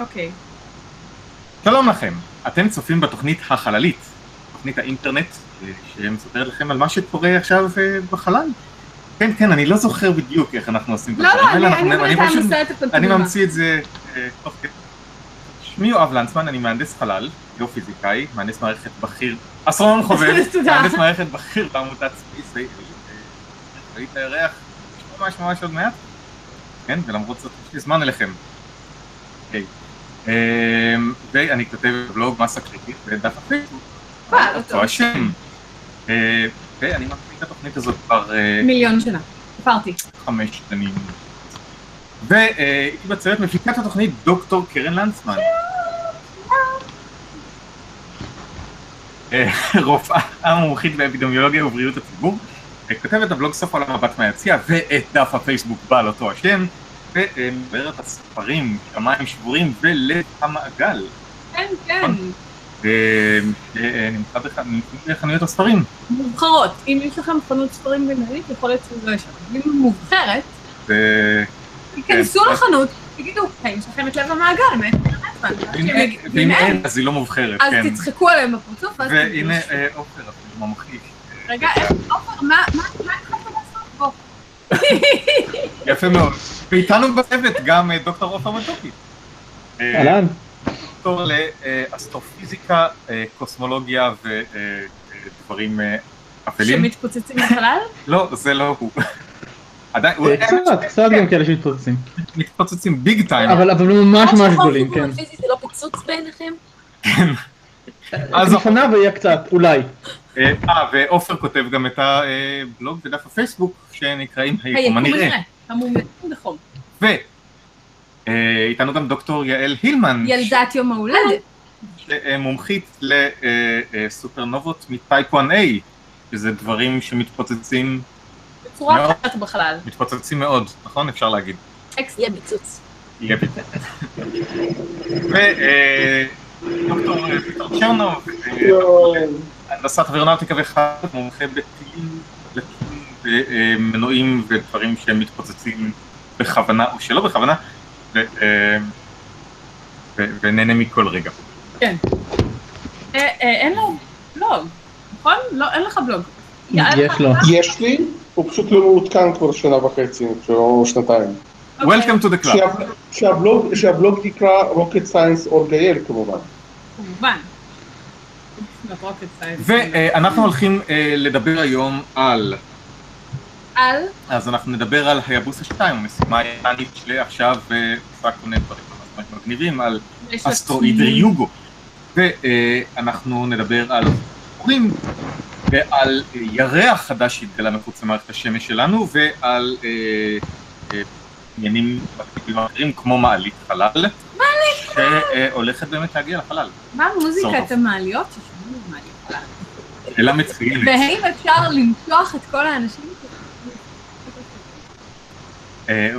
אוקיי. שלום לכם, אתם צופים בתוכנית החללית, תוכנית האינטרנט אה, שמספרת לכם על מה שקורה עכשיו אה, בחלל. כן, כן, אני לא זוכר בדיוק איך אנחנו עושים את לא, לא, האלה, אני אני אני עושה את אני הפנטומימה. ממציא את זה אה, תוך כדי. שמי יואב לנצמן, אני מהנדס חלל, גיאופיזיקאי, מהנדס מערכת בכיר, אסטרונום חובב. מהנדס מערכת בכיר בעמותת SpaceIL, ראית הירח, ממש ממש עוד מעט, כן, ולמרות זאת יש לי זמן אליכם. אה, ואני כותב בלוג מסה קריטית בדף הפייסבוק, אה, לא טוב. השם. אה, ואני מפעיל את התוכנית הזאת כבר אה, מיליון שנה. ספרתי. חמש שנים. ואיתי בצוות מפיקת התוכנית דוקטור קרן לנצמן. אה, רופאה מומחית באפידמיולוגיה ובריאות הציבור, אה, כותבת הבלוג סוף העולם מבט מהיציע ואת דף הפייסבוק בעל אותו השם, ומדברת הספרים, שמיים שבורים ולב המעגל. כן, כן. אה, אה, נמצא בח- נמצא בחנויות הספרים. מובחרות. אם יש לכם חנות ספרים בינלאומית, יכול להיות שזה לא יש שם. אם היא מובחרת, תיכנסו כן. לחנות, תגידו, האם יש לכם את לב המעגל? ואם אין- אז היא לא מובחרת, אז כן. תצחקו עליהם בפרצוף, ואז והנה. אה, עופר אפילו ממחיש. רגע, עופר, מה מה- מה התחלת לעשות פה? יפה מאוד. ואיתנו בצוות גם אה, דוקטור עופר מתוקי. אה, אהלן, דוקטור לאסטרופיזיקה, אה, קוסמולוגיה ודברים אפלים. שמתפוצצים לחלל? לא, זה לא הוא. עדיין, הוא קצת, קצת גם כאלה שמתפוצצים, מתפוצצים ביג טיים. אבל ממש ממש גדולים, כן. פיזי זה לא פיצוץ בעיניכם? אז לפניו היה קצת, אולי. אה, אה, ועופר כותב גם את הבלוג ודף הפייסבוק שנקראים היקום היקום הנראה. המומלצים בחום. ואיתנו גם דוקטור יעל הילמן. ילדת יום ההולדת. אה, מומחית לסופרנובות מטייפ 1A, שזה דברים שמתפוצצים בצורה מאוד. אחרת בחלל. מתפוצצים מאוד, נכון? אפשר להגיד. אקס. יהיה פיצוץ. יהיה פתאום. ודוקטור ויטור צ'רנוב, אה, הנדסת אווירונאוטיקה וחד, מומחה בטילים, דלקים ומנועים ודברים שמתפוצצים בכוונה או שלא בכוונה, אה, ונהנה מכל רגע. אה, אה, אין לו בלוג, נכון? לא, אין לך בלוג. יש לו. יש לי, הוא פשוט לא מעודכן כבר שנה וחצי, או שנתיים. Welcome to the club. שהב- שהבלוג, שהבלוג נקרא Rocket Science אורגייל כמובן. כמובן. ואנחנו הולכים אה, לדבר היום על, על אז אנחנו נדבר על היבוסה 2, המשימה האיראנית שעכשיו אה, עושה כל מיני דברים ממש ממש מגניבים, על אסטרואיד. ריוגו. ואנחנו נדבר על חורים ועל אה, ירח חדש שהתגלה מחוץ למערכת השמש שלנו ועל אה, אה, עניינים מקבילים אחרים כמו מעלית חלל. שהולכת באמת להגיע לחלל. מה. מוזיקת המעליות ששומעים במעליות חלל? שאלה מצוינת. והאם אפשר למשוח את כל האנשים? אה,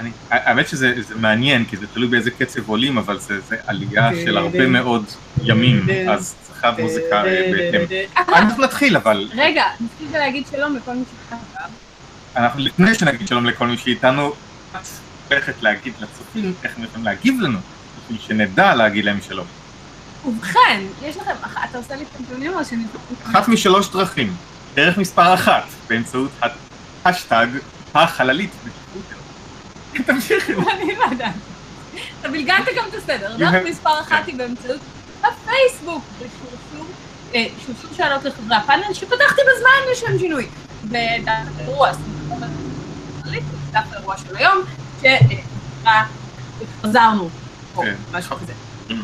אני- האמת שזה זה מעניין כי זה תלוי באיזה קצב עולים אבל זה זה עלייה של הרבה מאוד ימים אז צריכה מוזיקה אה, בהתאם. אנחנו נתחיל אבל רגע, נתחיל להגיד שלום לכל מי שכתב. אנחנו לפני שנגיד שלום לכל מי שאיתנו הולכת להגיד לצופים איך הם יכולים להגיב לנו בשביל שנדע להגיד להם שלום. ובכן, יש לכם, אתה עושה לי פנטונים או שאני... אחת משלוש דרכים דרך מספר אחת באמצעות השטג החללית בטוויטר. תמשיכי. אני לא יודעת. אתה בלגנת גם את הסדר. You דרך מספר אחת היא באמצעות הפייסבוק, בשרשור, אה, שאלות לחברי הפאנל, שפתחתי בזמן לשם שינוי. בדף האירוע, דף האירוע של היום, שנקרא חזרנו, או כן. משהו כזה.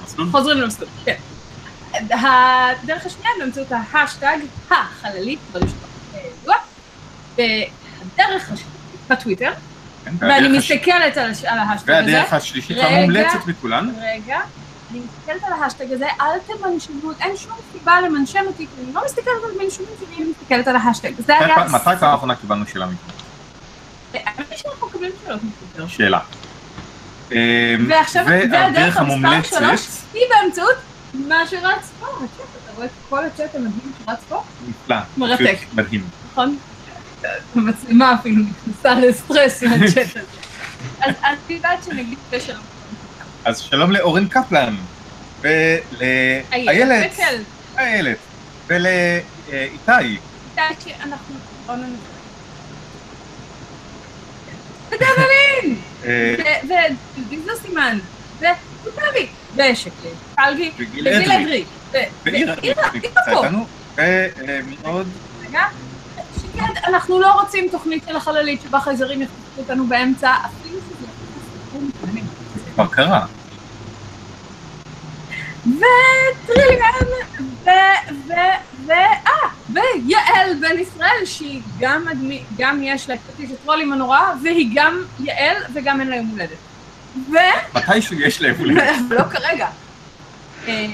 מסלול? חוזרים למסלול, כן. הדרך השנייה באמצעות ההאשטאג החללית ברשתות הידוע, והדרך השלישית בטוויטר, כן, ואני מסתכלת על הש- על ההאשטאג הזה. והדרך השלישית. המומלצת מכולן, רגע, אני מסתכלת על ההאשטאג הזה, אל תמנשנו, אין שום סיבה למנשן אותי, כי אני לא מסתכלת על מנשנים שלי, אני מסתכלת על ההאשטאג. מתי פעם האחרונה קיבלנו שאלה מכם? האמת שאנחנו מקבלים שאלות. שאלה. אמ, ועכשיו, והדרך המספר שלוש היא באמצעות מה שרץ פה, הצ'אט, אתה רואה את כל הצ'אט המדהים שרץ פה? נפלא, מרתק. מדהים. נכון? המצלמה אפילו נכנסה לסטרס מהצ'אט הזה. אז יודעת שנגיד בשלום. אז שלום לאורן קפלן, ולאיילת. איילת, ולאיתי. יודעת שאנחנו... ודבלין! אה, וויזו סימן, וקוטבי, ושקלי, קלגי, וגיל אדרי. אדרי. ו- ועירה, ועירה, נמצא עירה פה. איתנו, ומי עוד? רגע. אנחנו לא רוצים תוכנית של החללית שבה חייזרים יחפשו אותנו באמצע, אפילו שזה כבר קרה. וטריליאן, ו... אה, ויעל בן ישראל, שהיא גם אדמי... גם יש לה את כרטיס הטרולים הנורא, והיא גם יעל וגם אין לה יום הולדת. ו... מתישהו יש לב ולב. אבל לא כרגע. אה,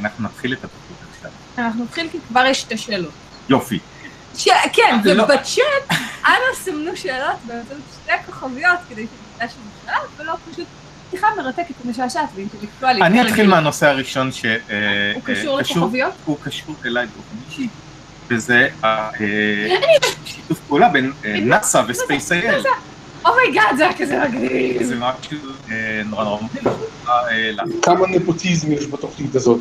אנחנו נתחיל את התוכנית עכשיו. אנחנו נתחיל כי כבר יש שתי שאלות. יופי. ש... כן, לא. ובצ'אט, אנא סמנו שאלות באמצעות שתי כוכביות כדי שנדע שזה שאלות, ולא פשוט שיחה מרתקת ומשעשעת ואינטלקטואלית. אני. אתחיל מהנושא הראשון ש... הוא אה, קשור אה, לכוכביות? הוא קשור אליי באופן אישי, וזה השיתוף פעולה בין אה, נאסא וספייס אייל. Oh my god, זה היה כזה מגניב. זה משהו אה, נורא נורא מגניב. אה. כמה נפוטיזם יש בתוכנית הזאת.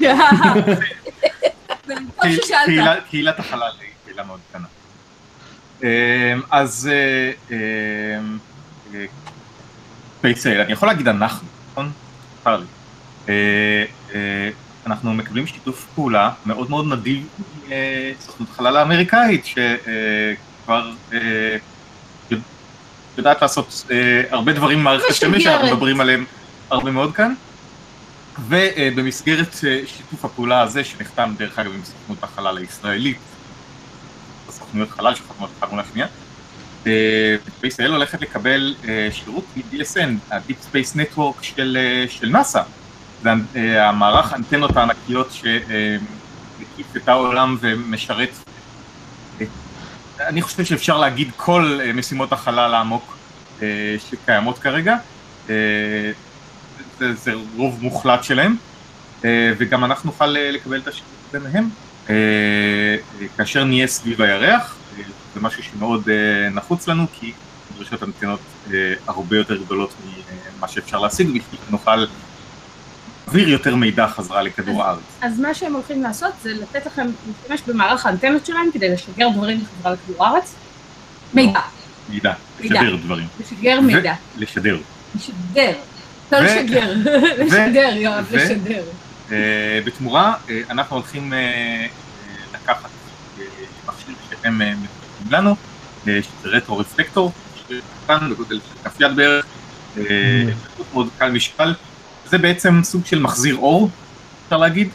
קהילת החלל היא קהילה מאוד קטנה. אז אה, אה, אייל, אני יכול להגיד אנחנו, נכון? מותר לי. אה, אה, אנחנו מקבלים שיתוף פעולה מאוד מאוד נדיב מסוכנות החלל האמריקאית, שכבר יודעת לעשות אה, הרבה דברים במערכת השמש שאנחנו. מדברים עליהם הרבה מאוד כאן. ובמסגרת אה, שיתוף הפעולה הזה, שנחתם דרך אגב עם סוכנות החלל הישראלית, הסוכנויות חלל שחתומות אחת מול השנייה, אה, וישראל הולכת לקבל אה, שירות מ-DSN, ה-Deep Space Network של, אה, של נאס"א. זה אה, המערך האנטנות הענקיות שמקיף את העולם ומשרת, אני חושב שאפשר להגיד כל אה, משימות החלל העמוק אה, שקיימות כרגע. אה, זה, זה רוב מוחלט שלהם, אה, וגם אנחנו נוכל אה, לקבל את השירות ביניהם. אה, אה, כאשר נהיה סביב הירח, אה, זה משהו שמאוד אה, נחוץ לנו, כי דרישות אנטנות אה, הרבה יותר גדולות ממה שאפשר להשיג, בשביל שנוכל להעביר יותר מידע חזרה לכדור הארץ. אז מה שהם הולכים לעשות זה לתת לכם להשתמש במערך האנטנות שלהם כדי לשגר דברים בחזרה לכדור הארץ. מידע, מידע. לשדר דברים. לשגר מידע, לשדר. לשדר. לא לשגר, לשדר, יואב, לשדר. אה, בתמורה, אה, אנחנו הולכים אה, אה, לקחת אה, מכשיר שהם אה, לנו, אה, שזה רטרו רפלקטור, שקטן בגודל של כף יד בערך, אה, מאוד מאוד קל משקל, זה בעצם סוג של מחזיר אור, אפשר להגיד.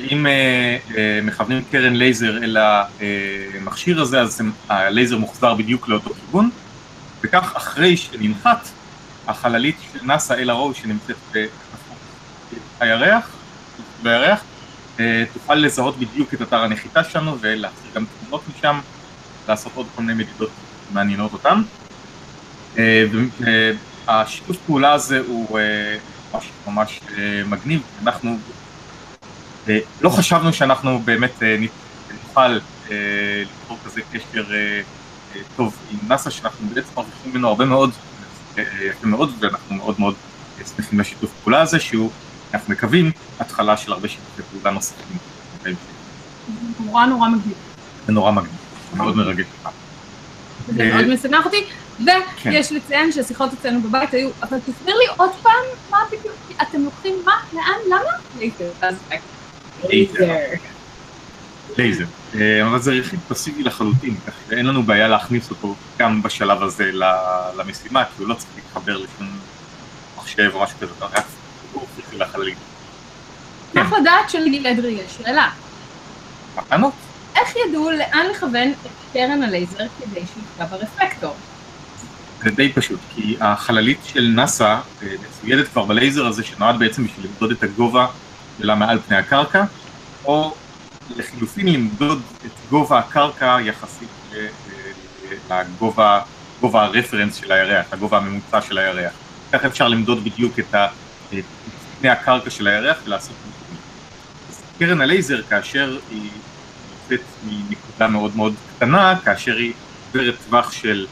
אם אה, מכוונים קרן לייזר אל המכשיר הזה, אז הלייזר מוחזר בדיוק לאותו כיוון, וכך אחרי שננחת, החללית של נאסא LRO שנמצאת בחפות הירח, בירח, אה, תוכל לזהות בדיוק את אתר הנחיתה שלנו ולהחזיר גם תמונות משם, לעשות עוד כל מיני מדידות מעניינות אותם. אה, והשיתוף פעולה הזה הוא אה, ממש ממש אה, מגניב, אנחנו לא חשבנו שאנחנו באמת נוכל ליצור כזה קשר טוב עם נאסא, שאנחנו בעצם מרוויחים ממנו הרבה מאוד, מאוד, ואנחנו מאוד מאוד שמחים לשיתוף פעולה הזה, שהוא, אנחנו מקווים, התחלה של הרבה שיתופי פעולה נוספים. נורא נורא מגניב. זה נורא מגניב, מאוד מרגש. זה אה, מאוד משמח אותי, כן. ויש לציין שהשיחות אצלנו בבית היו, אבל תסביר לי עוד פעם מה בדיוק, אתם לוקחים מה, לאן, למה? לייזר. אז לייזר. אה, אבל זה רכיב פסיבי לחלוטין, כך שאין לנו בעיה להכניס אותו גם בשלב הזה ל- למשימה, כי הוא לא צריך להתחבר לשום מחשב או משהו כזה, אתה רק חיבור פיזי לחללית. כן. צריך לדעת שלגיל אדרי יש שאלה. מתנות? איך ידעו לאן לכוון את קרן הלייזר כדי שיפגע ברפלקטור? זה די פשוט, כי החללית של נאסא אה, מצוידת כבר בלייזר הזה שנועד בעצם בשביל למדוד את הגובה שלה מעל פני הקרקע, או לחילופין למדוד את גובה הקרקע יחסית ל- אה, לגובה גובה הרפרנס של הירח, הגובה הממוצע של הירח. כך אפשר למדוד בדיוק את פני הקרקע של הירח ולעשות קרן הלייזר כאשר היא יוצאת מנקודה מאוד מאוד קטנה, כאשר היא עוברת טווח של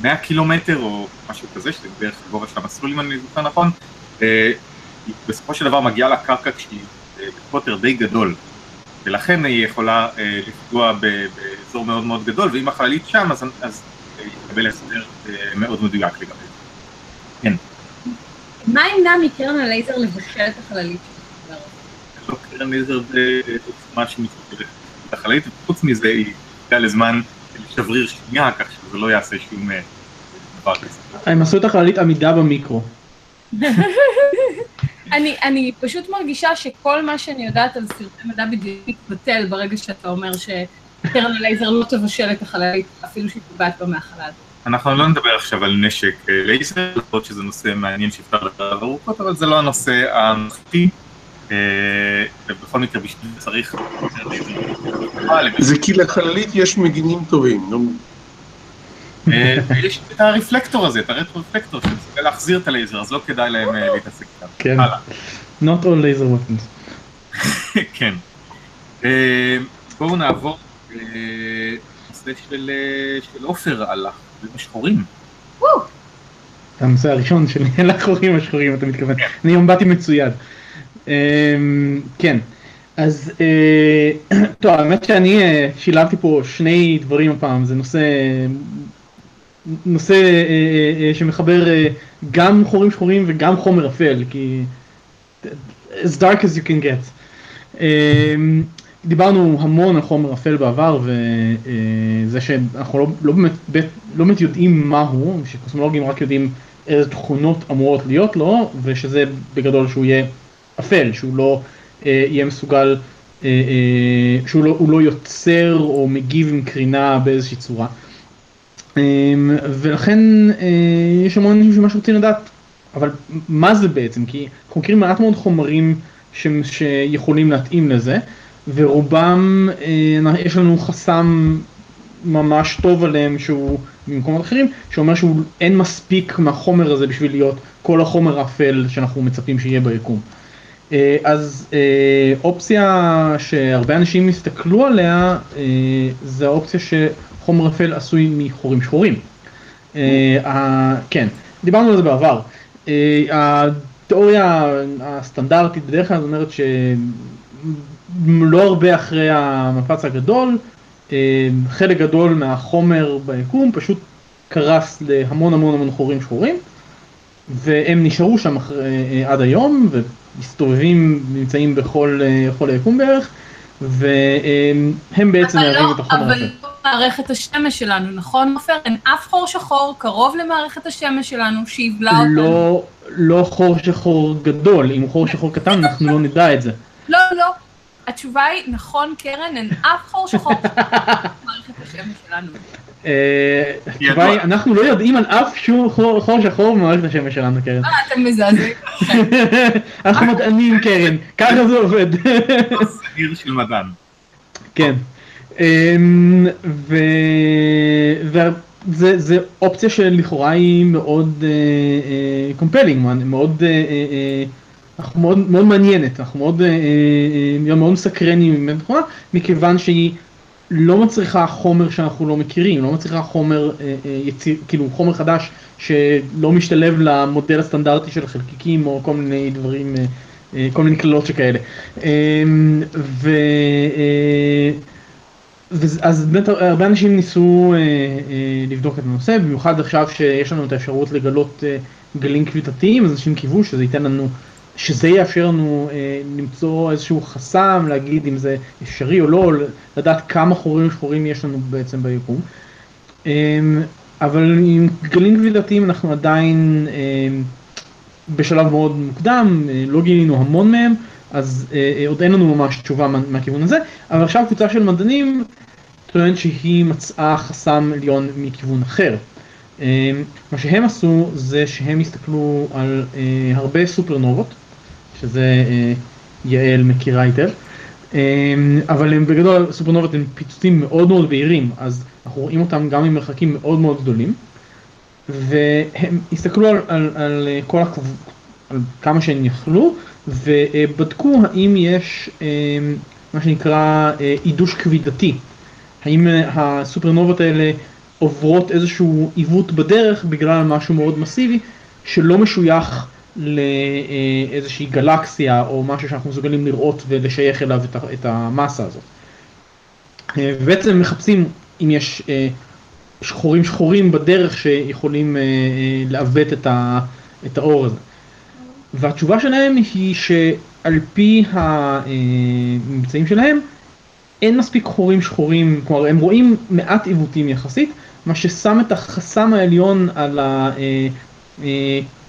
100 קילומטר או משהו כזה, שזה בערך הגובה של המסלול אם אני זוכר נכון, אה, היא בסופו של דבר מגיעה לקרקע כשהיא אה, בקוטר די גדול, ולכן היא יכולה אה, לפגוע באזור מאוד מאוד גדול, ואם החללית שם אז, אז יקבל הסבר אה, מאוד מדויק לגבי זה. מה ימנע מקרן הלייזר לבשל את החללית? לא קרן לייזר בעוצמה שמסתכלת את החללית, וחוץ מזה היא תהיה לזמן שבריר שנייה, כך שזה לא יעשה שום אה, דבר כזה. הם עשו את החללית עמידה במיקרו. אני, אני פשוט מרגישה שכל מה שאני יודעת על סרטי מדע בדיוק מתבטל ברגע שאתה אומר שקרן הלייזר לא תבשל את החללית, אפילו שהיא פוגעת בה מהחלל. אנחנו לא נדבר עכשיו על נשק אה, לייזר, למרות שזה נושא מעניין שאפשר לדבר עליו ארוכות, אבל זה לא הנושא הנוכחי. אה, ובכל מקרה בשביל זה צריך זה כי לחללית יש מגינים טובים, נו. אה, יש את הרפלקטור הזה, את הרטרו-רפלקטור שמסוגל להחזיר את הלייזר, אז לא כדאי להם אה, להתעסק איתם. כן. Not all laser weapons. כן. בואו נעבור לנושא של של עופר על החורים השחורים. הנושא הראשון שלי, אל החורים השחורים אתה מתכוון. אני היום באתי מצויד. אמ, כן, אז אה, טוב, האמת שאני אה, שילבתי פה שני דברים הפעם, זה נושא נושא אה, שמחבר גם חורים שחורים וגם חומר אפל, כי as dark as you can get. אמ, דיברנו המון על חומר אפל בעבר וזה שאנחנו לא, לא, באמת, לא באמת יודעים מה הוא, שקוסמולוגים רק יודעים איזה תכונות אמורות להיות לו ושזה בגדול שהוא יהיה אפל, שהוא לא אה, יהיה מסוגל, אה, אה, שהוא לא, לא יוצר או מגיב עם קרינה באיזושהי צורה. אמ, ולכן אה, יש המון אנשים שממש רוצים לדעת, אבל מה זה בעצם? כי אנחנו מכירים מעט מאוד חומרים ש, שיכולים להתאים לזה, ורובם, אה, יש לנו חסם ממש טוב עליהם שהוא במקומות אחרים, שאומר שאין מספיק מהחומר הזה בשביל להיות כל החומר האפל שאנחנו מצפים שיהיה ביקום. אה, אז אה, אופציה שהרבה אנשים הסתכלו עליה, אה, זה האופציה שחומר אפל עשוי מחורים שחורים. כן, דיברנו על זה בעבר. התיאוריה הסטנדרטית בדרך כלל אומרת שלא הרבה אחרי המפץ הגדול, חלק גדול מהחומר ביקום פשוט קרס להמון המון המון חורים שחורים, והם נשארו שם אחרי, עד היום, ומסתובבים, נמצאים בכל אה, בכל היקום בערך, והם בעצם אבל מהווים לא, את החומר אבל הזה. לא מערכת השמש שלנו, נכון עופר? אין אף חור שחור קרוב למערכת השמש שלנו שיבלע אותנו. לא, לא חור שחור גדול, אם הוא חור שחור קטן אנחנו לא נדע את זה. לא, לא. התשובה היא, נכון קרן, אין אף חור שחור במערכת השמש שלנו. אה. התשובה היא, אנחנו לא יודעים על אף שום חור חור שחור במערכת השמש שלנו, קרן. אה, אתם מזעזעים. אנחנו מדענים, קרן, ככה זה עובד. סגיר של מדען. כן. אמ. וזה זה אופציה שלכאורה היא מאוד compelling, מאוד, אה, אה, אנחנו מאוד, מאוד מעניינת, אנחנו מאוד, אה, אה, מאוד באמת נכונה, מכיוון שהיא לא מצריכה חומר שאנחנו לא מכירים, לא מצריכה חומר אה, אה, יציר, כאילו חומר חדש שלא משתלב למודל הסטנדרטי של חלקיקים או כל מיני דברים, אה, אה, כל מיני קללות שכאלה. אמ, ו... אה, וזה- אז באמת הרבה אנשים ניסו אה, אה, לבדוק את הנושא, במיוחד עכשיו שיש לנו את האפשרות לגלות אה, גלים כבידתיים, אז אנשים קיוו שזה ייתן לנו, שזה יאפשר לנו אה, למצוא איזשהו חסם, להגיד אם זה אפשרי או לא, לדעת כמה חורים שחורים יש לנו בעצם ביקום. אה, אבל עם גלים כבידתיים אנחנו עדיין אה, בשלב מאוד מוקדם, אה, לא גילינו המון מהם, אז אה, אה, עוד אין לנו ממש תשובה מה, מהכיוון הזה, אבל עכשיו קבוצה של מדענים טוענת שהיא מצאה חסם עליון מכיוון אחר. אה, מה שהם עשו זה שהם הסתכלו על אה, הרבה סופרנובות, שזה אה, יעל מכירה היטב, אה, אבל הם בגדול סופרנובות הם פיצוצים מאוד מאוד בהירים, אז אנחנו רואים אותם גם ממרחקים מאוד מאוד גדולים. והם הסתכלו על, על, על אה, כל הקב... על כמה שהם יכלו, ובדקו האם יש אה, מה שנקרא אה, עידוש כבידתי. האם הסופרנובות האלה עוברות איזשהו עיוות בדרך בגלל משהו מאוד מסיבי שלא משוייך לאיזושהי גלקסיה או משהו שאנחנו מסוגלים לראות ולשייך אליו את המסה הזאת. ובעצם מחפשים אם יש שחורים שחורים בדרך שיכולים לעוות את האור הזה. והתשובה שלהם היא שעל פי הממצאים שלהם, אין מספיק חורים שחורים, כלומר הם רואים מעט עיוותים יחסית, מה ששם את החסם העליון על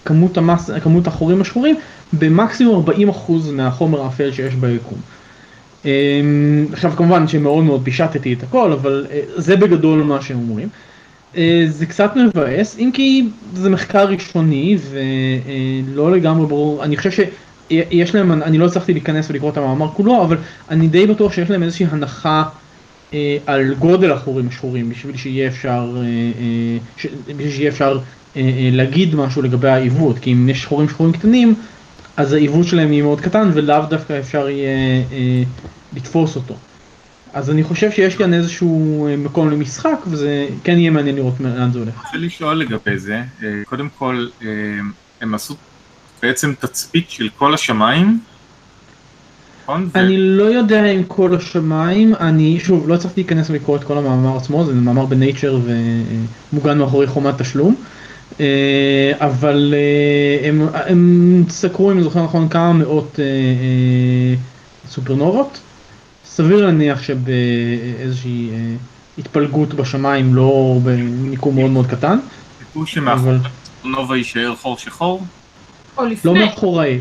כמות, המס, כמות החורים השחורים במקסימום 40% מהחומר האפל שיש ביקום. עכשיו כמובן שמאוד מאוד פישטתי את הכל, אבל זה בגדול מה שהם אומרים. זה קצת מבאס, אם כי זה מחקר ראשוני ולא לגמרי ברור, אני חושב שיש להם, אני לא הצלחתי להיכנס ולקרוא את המאמר כולו, אבל אני די בטוח שיש להם איזושהי הנחה על גודל החורים השחורים בשביל שיהיה אפשר, בשביל שיהיה אפשר להגיד משהו לגבי העיוות, כי אם יש חורים שחורים קטנים, אז העיוות שלהם יהיה מאוד קטן ולאו דווקא אפשר יהיה לתפוס אותו. אז אני חושב שיש כאן איזשהו מקום למשחק, וזה כן יהיה מעניין לראות לאן זה הולך. אני רוצה לשאול לגבי זה, קודם כל, הם עשו בעצם תצפית של כל השמיים, נכון? אני לא יודע אם כל השמיים, אני שוב לא צריך להיכנס ולקרוא את כל המאמר עצמו, זה מאמר בנייצ'ר ומוגן מאחורי חומת תשלום, אבל הם, הם סקרו, אם אני זוכר נכון, כמה מאות סופרנובות. סביר להניח שבאיזושהי התפלגות בשמיים, לא במיקום מאוד מאוד קטן. סיפור שמאחורי הסופרנובה יישאר חור שחור? או לפני. לא מאחורי,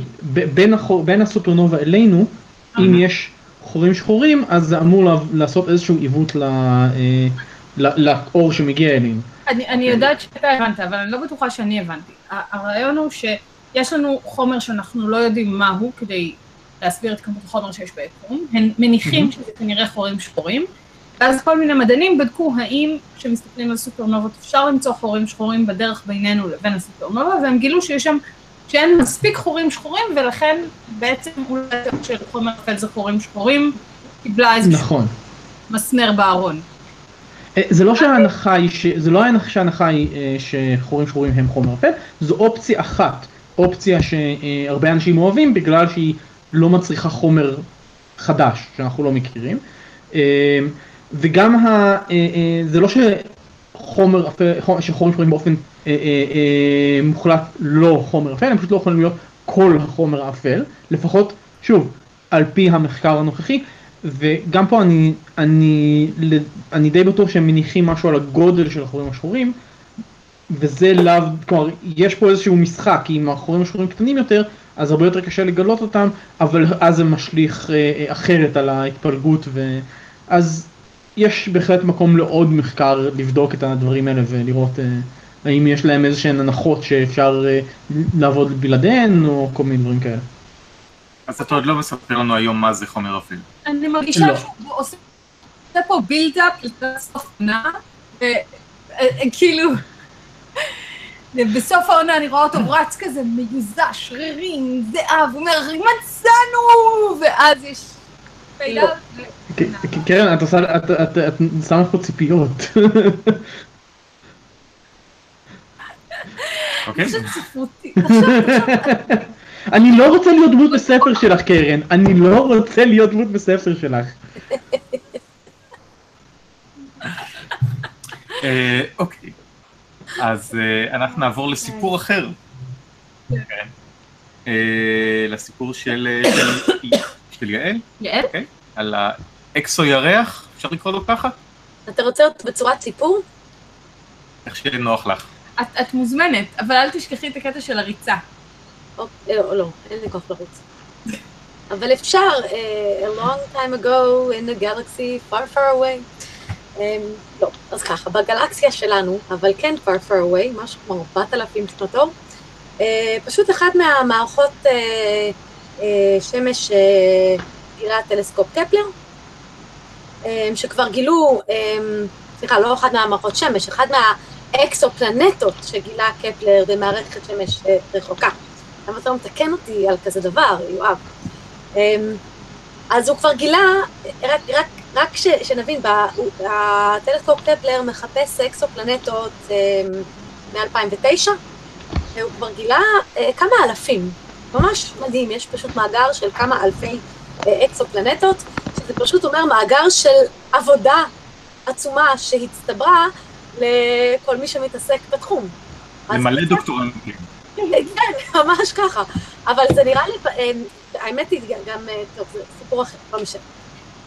בין, החור, בין הסופרנובה אלינו, אם יש חורים שחורים, אז זה אמור לעשות איזשהו עיוות לאור שמגיע אלינו. אני, אני יודעת שאתה הבנת, אבל אני לא בטוחה שאני הבנתי. הרעיון הוא שיש לנו חומר שאנחנו לא יודעים מהו כדי להסביר את כמות החומר שיש ביקום, הם מניחים שזה כנראה חורים שחורים, ואז כל מיני מדענים בדקו האם כשמסתכלים על סופרנובות אפשר למצוא חורים שחורים בדרך בינינו לבין הסופרנובה, והם גילו שיש שם, שאין מספיק חורים שחורים, ולכן בעצם אולי של חומר אפל זה חורים שחורים, קיבלה איזשהו נכון. מסמר בארון. זה לא שההנחה היא, זה לא שההנחה היא שחורים שחורים הם חומר אפל, זו אופציה אחת, אופציה שהרבה אנשים אוהבים בגלל שהיא לא מצריכה חומר חדש שאנחנו לא מכירים. וגם ה... זה לא שחומר אפל, שחורים שחורים באופן מוחלט לא חומר אפל, הם פשוט לא יכולים להיות כל החומר האפל, לפחות, שוב, על פי המחקר הנוכחי, וגם פה אני, אני, אני די בטוח שהם מניחים משהו על הגודל של החורים השחורים, וזה לאו, כלומר, יש פה איזשהו משחק, אם החורים השחורים קטנים יותר, אז הרבה יותר קשה לגלות אותם, אבל אז זה משליך אחרת על ההתפלגות, ואז יש בהחלט מקום לעוד מחקר לבדוק את הדברים האלה ולראות האם יש להם איזה שהן הנחות שאפשר לעבוד בלעדיהן, או כל מיני דברים כאלה. אז אתה עוד לא מספר לנו היום מה זה חומר אפל. אני מרגישה שהוא עושה פה build up לקראת סוף עונה, וכאילו, בסוף העונה אני רואה אותו רץ כזה מיוזע, שרירים, זהב, הוא אומר, מצאנו! ואז יש fade up. קרן, את שמה פה ציפיות. אוקיי. אני לא רוצה להיות דמות בספר שלך, קרן. אני לא רוצה להיות דמות בספר שלך. אוקיי. אז אנחנו נעבור לסיפור אחר. לסיפור של יעל. יעל? על האקסו ירח, אפשר לקרוא לו ככה? אתה רוצה אותו בצורת סיפור? איך שיהיה נוח לך. את מוזמנת, אבל אל תשכחי את הקטע של הריצה. לא, לא, אין לי כוח לרוץ. אבל אפשר, a long time ago in a galaxy far far away. לא, אז ככה, בגלקסיה שלנו, אבל כן far far away, משהו כמו 4,000 שנות אור, פשוט אחת מהמערכות שמש גילה טלסקופ קפלר, שכבר גילו, סליחה, לא אחת מהמערכות שמש, אחת מהאקסופלנטות שגילה קפלר במערכת שמש רחוקה. למה אתה לא מתקן אותי על כזה דבר, יואב? אז הוא כבר גילה, רק, רק, רק ש, שנבין, הטלסקופ קפלר מחפש אקסופלנטות מ-2009, והוא כבר גילה אה, כמה אלפים. ממש מדהים, יש פשוט מאגר של כמה אלפי אה, אקסופלנטות, שזה פשוט אומר מאגר של עבודה עצומה שהצטברה לכל מי שמתעסק בתחום. למלא זה- דוקטורנטים. כן, ממש ככה. אבל זה נראה לי, אה, האמת היא גם, אה, טוב, זה סיפור אחר, לא משנה.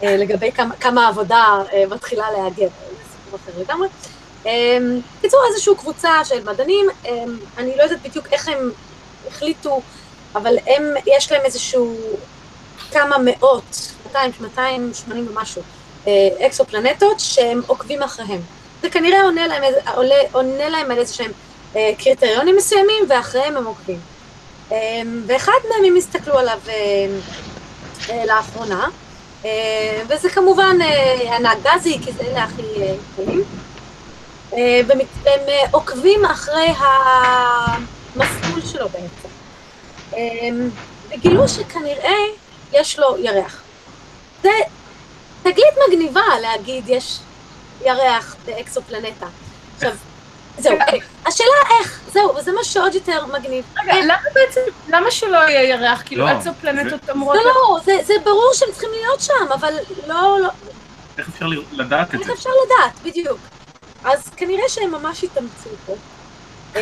אה, לגבי כמה, העבודה מתחילה להגר, זה סיפור אחר לגמרי. בקיצור, איזושהי קבוצה של מדענים, אני לא יודעת בדיוק איך הם החליטו, אבל הם, יש להם איזשהו כמה מאות, 200, 280 ומשהו, אקסופלנטות שהם עוקבים אחריהם. זה כנראה עונה להם, עולה, עונה להם על איזה שהם קריטריונים מסוימים, ואחריהם הם עוקבים. אה, ואחד מהם הם הסתכלו עליו אה, אה, לאחרונה, אה, וזה כמובן אה, ענק גזי, כי זה אלה הכי אה, קטנים. אה, והם הם, אה, עוקבים אחרי המסלול שלו בעצם. אה, וגילו שכנראה יש לו ירח. זה תגלית מגניבה להגיד יש ירח באקסופלנטה. עכשיו, זהו, אה, השאלה איך, זהו, וזה מה שעוד יותר מגניב. רגע, למה בעצם, למה שלא יהיה ירח? כאילו, לא, אקסופלנטות אמורות... לא, לא, זה, ברור שהם צריכים להיות שם, אבל לא, לא, איך אפשר לדעת את איך זה? אפשר לדעת, בדיוק. אז כנראה שהם ממש התאמצו פה. אמ,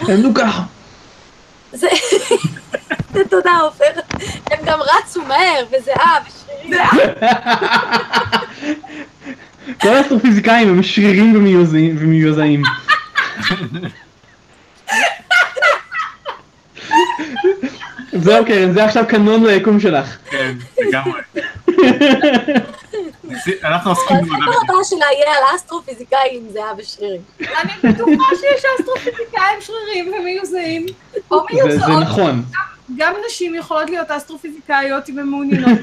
הם נו ככה. זה, תודה עופר, הם גם רצו מהר, וזהה, ושרירים. כל האסטרופיזיקאים הם שרירים ומיוזעים-. זהו קרן, זה עכשיו קנון ליקום שלך. כן, לגמרי. אנחנו עוסקים במדע הספר הבא שלה יהיה על אסטרופיזיקאים, זהה ושרירים. אני בטוחה שיש אסטרופיזיקאים שרירים ומיוזעים, או זה- זה מיוזעות. נכון. גם נשים יכולות להיות אסטרופיזיקאיות אם הן מעוניינות.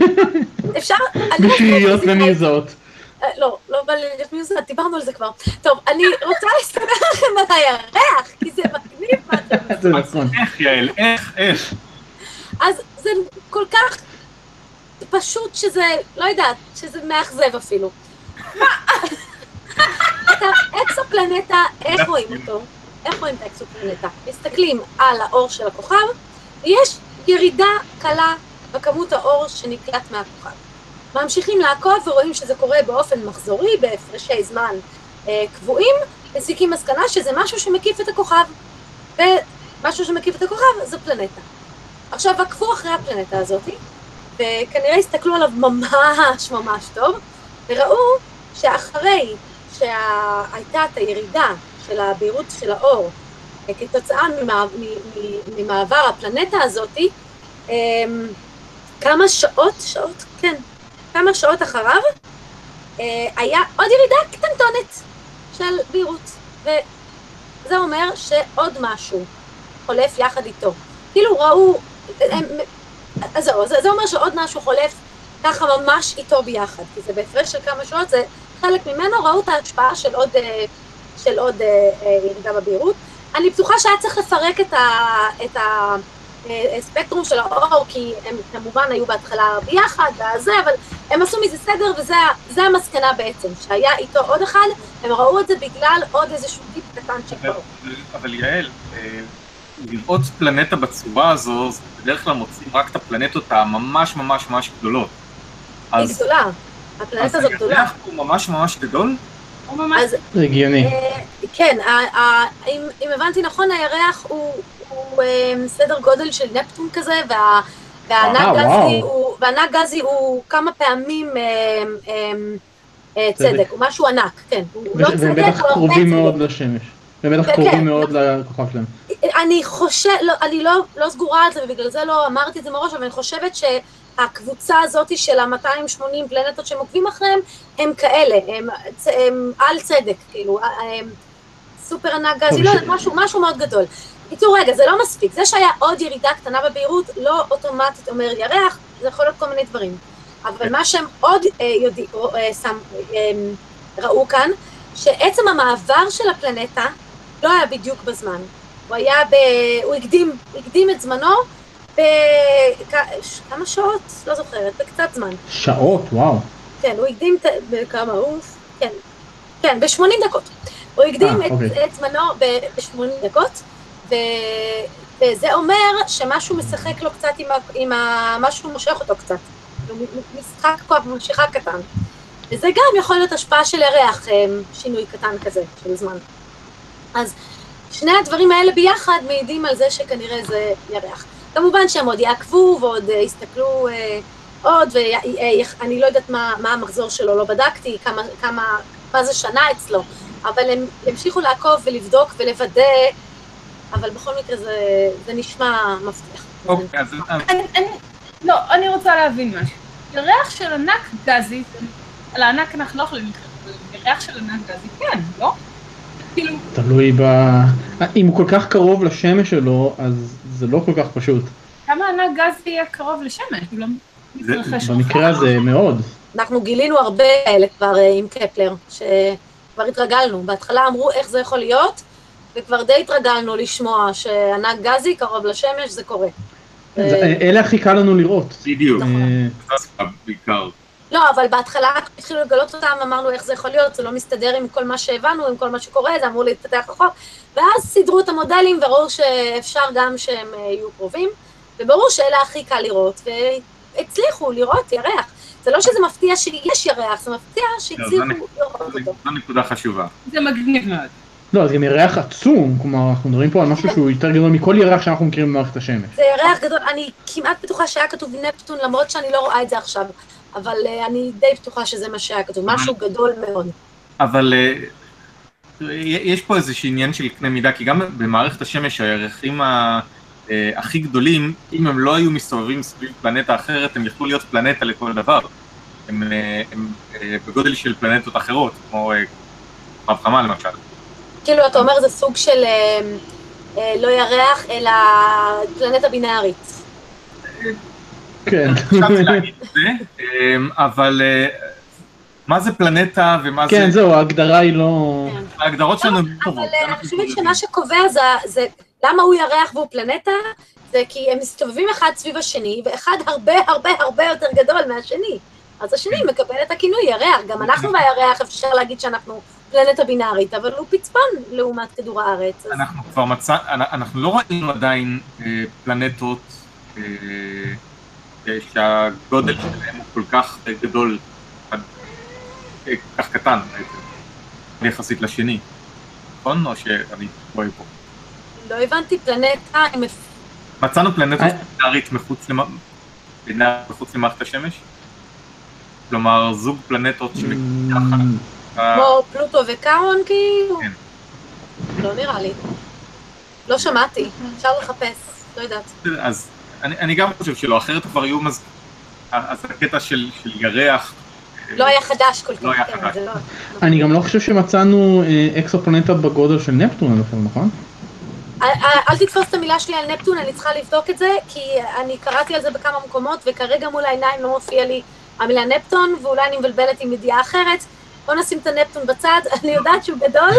אפשר, בשריריות. ומיוזעות. אה, לא, לא בא לי להיות מיוזעת, דיברנו על זה כבר. טוב, אני רוצה לספר לכם על הירח, כי זה מגניב מה אתם זה נכון. איך, יעל? איך? איך? אז זה כל כך פשוט שזה, לא יודעת, שזה מאכזב אפילו. את האקסופלנטה, איך רואים אותו? איך רואים את האקסופלנטה? מסתכלים על האור של הכוכב, ויש ירידה קלה בכמות האור שנקלט מהכוכב. ממשיכים לעקוב ורואים שזה קורה באופן מחזורי, בהפרשי זמן אה, קבועים, מסיקים מסקנה שזה משהו שמקיף את הכוכב. ומשהו שמקיף את הכוכב זו פלנטה. עכשיו עקבו אחרי הפלנטה הזאת, וכנראה הסתכלו עליו ממש ממש טוב, וראו שאחרי שהייתה את הירידה של הבהירות של האור, אה, כתוצאה ממעבר הפלנטה הזאת, אמ, כמה שעות, שעות, כן, כמה שעות אחריו, אה, היה עוד ירידה קטנטונת של בהירות, וזה אומר שעוד משהו חולף יחד איתו. כאילו ראו, הם, אז זהו, זה, זה אומר שעוד משהו חולף ככה ממש איתו ביחד, כי זה בהפרש של כמה שעות, זה חלק ממנו, ראו את ההשפעה של עוד, אה, של עוד אה, ירידה בבהירות. אני בטוחה שהיה צריך לפרק את, ה, את הספקטרום של האור, כי הם כמובן היו בהתחלה ביחד, והזה, אבל הם עשו מזה סדר, וזה זה המסקנה בעצם, שהיה איתו עוד אחד, הם ראו את זה בגלל עוד איזשהו טיפ אבל- באור. אבל יעל, אה, לראות פלנטה בצורה הזו, זה בדרך כלל מוצאים רק את הפלנטות הממש ממש ממש גדולות. היא אז גדולה, אז הפלנטה הזאת גדולה. הירח הוא ממש ממש גדול? הוא ממש... אז זה הגיוני. אה, כן, אם הבנתי נכון, הירח הוא הוא, אה, סדר גודל של נפטון כזה, וה- והענק וואו, גזי. הוא- והענק גזי הוא כמה פעמים אה, אה, אה, צדק. הוא משהו ענק, כן. הוא לא והם צדק, בטח הוא הרבה קרובים צדק. מאוד לשמש. הם בטח קרובים. מאוד לכוכב שלהם. אני חושב, לא, אני לא, לא סגורה על זה ובגלל זה לא אמרתי את זה מראש, אבל אני חושבת שהקבוצה הזאת של ה-280 פלנטות שהם עוקבים אחריהם, הם כאלה, הם, על צדק, כאילו, הם סופר ענק גזי, לא יודעת, משהו מאוד גדול. בקיצור, רגע, זה לא מספיק. זה שהיה עוד ירידה קטנה בבהירות, לא אוטומטית אומר ירח, זה יכול להיות כל מיני דברים. אבל מה שהם עוד אה, יודעים, אה, שם, אה, ראו כאן, שעצם המעבר של הפלנטה לא היה בדיוק בזמן. הוא היה ב... הוא הקדים, הקדים את זמנו בכמה שעות? לא זוכרת, בקצת זמן. שעות, וואו. כן, הוא הקדים את... בכמה? אוף, כן. כן, ב-80 דקות. הוא הקדים אה, את, אוקיי. את זמנו ב-80 דקות, ו, וזה אומר שמשהו משחק לו קצת עם, ה, עם ה, משהו מושך אותו קצת. משחק כוח, משיכה קטן. וזה גם יכול להיות השפעה של ירח, אה, שינוי קטן כזה של זמן. אז שני הדברים האלה ביחד מעידים על זה שכנראה זה ירח. כמובן שהם עוד יעקבו ועוד אה, יסתכלו אה, עוד, ואני לא יודעת מה, מה המחזור שלו, לא בדקתי כמה, כמה, מה זה שנה אצלו, אבל הם ימשיכו לעקוב ולבדוק ולוודא, אבל בכל מקרה זה, זה נשמע מבטיח. אוקיי, אז אז- אני, אני, לא, אני רוצה להבין משהו. ירח של ענק גזי, על הענק אנחנו לא יכולים לקרוא, ירח של ענק גזי כן, לא? כאילו, תלוי ב... אם הוא כל כך קרוב לשמש שלו, אז זה לא כל כך פשוט. כמה ענק גזי יהיה קרוב לשמש? הוא לא מתרחש במקרה. הזה מאוד. אנחנו גילינו הרבה כאלה כבר אה, עם קפלר, שכבר התרגלנו. בהתחלה אמרו איך זה יכול להיות, וכבר די התרגלנו לשמוע שענק גזי קרוב לשמש, זה קורה. זה- אה, אלה הכי קל לנו לראות. בדיוק, נכון. אה, בעיקר. לא, אבל בהתחלה התחילו לגלות אותם, אמרנו איך זה יכול להיות, זה לא מסתדר עם כל מה שהבנו, עם כל מה שקורה, זה אמור להתפתח רחוק, ואז סידרו את המודלים וראו שאפשר גם שהם אה, יהיו קרובים, וברור שאלה הכי קל לראות, והצליחו לראות ירח. זה לא שזה מפתיע שיש ירח, זה מפתיע שהצליחו לא, זה לראות אותו. זו נקודה חשובה. זה מגניב מאוד. לא, זה גם ירח עצום, כלומר, אנחנו מדברים פה על משהו שהוא יותר גדול מכל ירח שאנחנו מכירים במערכת השמש. זה ירח גדול, אני כמעט בטוחה שהיה כתוב נפטון, למרות שאני לא רואה את זה עכשיו, אבל אה, אני די בטוחה שזה מה שהיה כתוב, משהו גדול מאוד. אבל אה, יש פה איזשהו עניין של קנה מידה, כי גם במערכת השמש הירחים ה- אה, הכי גדולים, אם הם לא היו מסתובבים סביב פלנטה אחרת, הם יכלו להיות פלנטה לכל דבר. הם, אה, הם אה, בגודל של פלנטות אחרות, כמו אה, כוכב חמה למשל. כאילו, אתה אומר זה סוג של אה, אה, לא ירח, אלא פלנטה בינארית. כן. אה, אבל אה, מה זה פלנטה ומה זה... כן, זהו, ההגדרה היא לא... כן. ההגדרות שלנו הן אבל טובות. אה, אני חושבת שמה שקובע זה, זה למה הוא ירח והוא פלנטה, זה כי הם מסתובבים אחד סביב השני, ואחד הרבה הרבה הרבה יותר גדול מהשני. אז השני מקבל את הכינוי ירח. גם אנחנו בירח, אפשר להגיד שאנחנו פלנטה בינארית, אבל הוא פצפון לעומת כדור הארץ. אז אנחנו כבר מצא... אנחנו לא ראינו עדיין אה, פלנטות אה, אה, שהגודל שלהם הוא כל כך אה, גדול, אה, כל כך קטן בעצם, יחסית לשני. נכון? או שאני רואה פה. לא הבנתי, פלנטה עם... מצאנו פלנטות אה. בינארית מחוץ למ- בינארית מחוץ למערכת השמש? כלומר, זוג פלנטות שמתחת... כמו פלוטו וקארון, כאילו? כן. לא נראה לי. לא שמעתי, אפשר לחפש, לא יודעת. אז אני, אני גם חושב שלא, אחרת כבר היו מז... אז הקטע של, של ירח... לא היה חדש כל כך, לא היה כן, חדש. זה לא... אני גם לא חושב שמצאנו אה, אקסופלנטה בגודל של נפטון, נכון? אל תתפוס את המילה שלי על נפטון, אני צריכה לבדוק את זה, כי אני קראתי על זה בכמה מקומות, וכרגע מול העיניים לא מופיע לי המילה נפטון, ואולי אני מבלבלת עם ידיעה אחרת. בוא נשים את הנפטון בצד, אני יודעת שהוא גדול,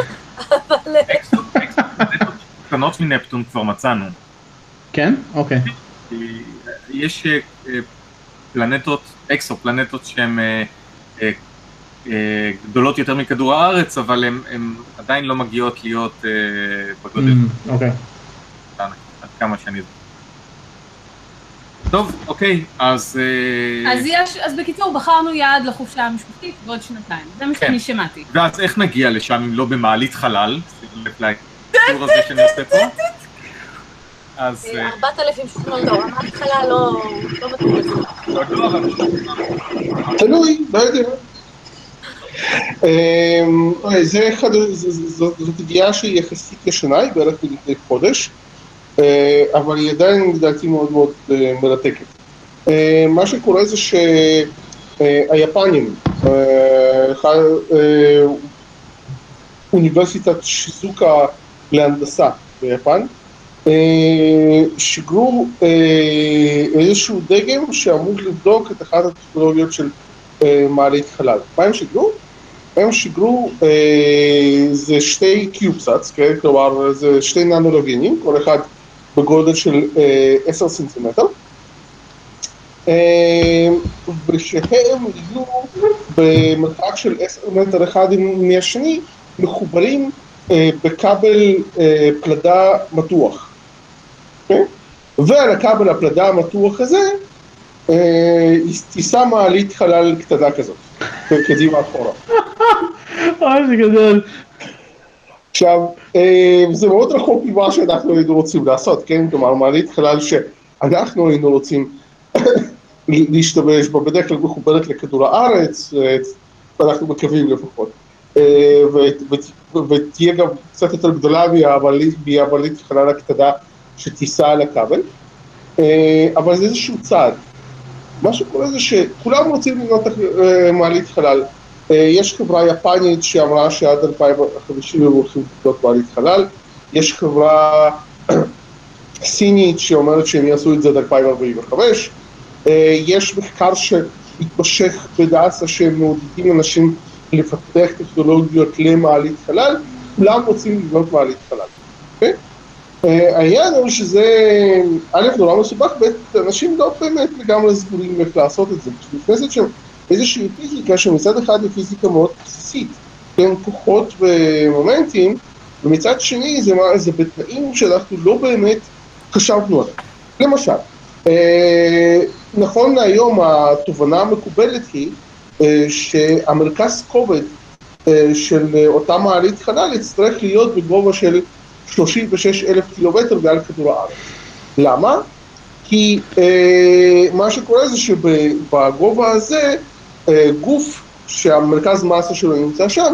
אבל... אקסו- אקסופלנטות קטנות מנפטון כבר מצאנו. כן? אוקיי. כי יש אה, אה, פלנטות, אקסופלנטות שהן אה, אה, אה, גדולות יותר מכדור הארץ, אבל הן עדיין לא מגיעות להיות אה, בגודל Mm, אוקיי. עד כמה שאני יודע. טוב, אוקיי, אז... אה, אז יש, אז בקיצור, בחרנו יעד לחופשה המשפחתית בעוד שנתיים. זה מה כן. שאני שמעתי. ואז איך נגיע לשם אם לא במעלית חלל? לקיצור הזה שאני עושה פה. אז... אה, ארבעת אלפים שכונות, לא, מההתחלה לא... לא. עוד לא. תלוי, לא יודע. אמ, זאת ידיעה שהיא יחסית ישנה, היא בערך מלפני חודש, אבל היא עדיין לדעתי מאוד מאוד אה, מרתקת. אה, מה שקורה זה שהיפנים, אוניברסיטת שיזוקה להנדסה ביפן, אה, שיגרו אה, איזשהו דגם שאמור לבדוק את אחת הטכנולוגיות של אה, מעלית חלל. מה הם שיגרו? הם שיגרו, אה, זה שתי קיובסאטס, כן? כלומר זה שתי ננולוגנים, כל אחד בגודל של אה, 10 סנטימטר, אה, ושהם יהיו במרחק של 10 מטר אחד מהשני, מחוברים אה, בכבל אה, פלדה מתוח. אוקיי? ועל הכבל הפלדה המתוח הזה אה, תישא מעלית חלל קטנה כזאת, קדימה אחורה. אוי, זה גדול. עכשיו, אה, זה מאוד רחוק ממה שאנחנו היינו רוצים לעשות, כן? כלומר, מעלית חלל שאנחנו היינו רוצים להשתמש בה, בדרך כלל מחוברת לכדור הארץ, אה, ואנחנו מקווים לפחות. אה, ותהיה גם קצת יותר גדולה מהמעלית חלל הקטנה שתיסע על הכבל, אבל זה איזשהו צעד. מה שקורה זה שכולם רוצים לבנות מעלית חלל. אה, יש חברה יפנית שאמרה שעד 2050 הם הולכים לבנות מעלית חלל, יש חברה סינית שאומרת שהם יעשו את זה עד 2045, אה, יש מחקר שמתמשך בדאסה שהם מעודדים אנשים לפתח טכנולוגיות למעלית חלל, כולם רוצים לבנות מעלית חלל. אוקיי? אה, העניין הוא שזה, א', נורא מסובך, ב', אנשים לא באמת לגמרי סגורים איך לעשות את זה. נכנסת שם איזושהי פיזיקה שמצד אחד היא פיזיקה מאוד בסיסית, כן, כוחות ומומנטים, ומצד שני זה, מה- זה בתנאים שאנחנו לא באמת חשבנו עליהם. למשל, אה, נכון להיום התובנה המקובלת היא אה, שהמרכז כובד אה, של אותה מעלית חלל יצטרך להיות בגובה של 36 אלף קילומטר מעל כדור הארץ. למה? כי אה, מה שקורה זה שבגובה הזה גוף שהמרכז מסה שלו נמצא שם,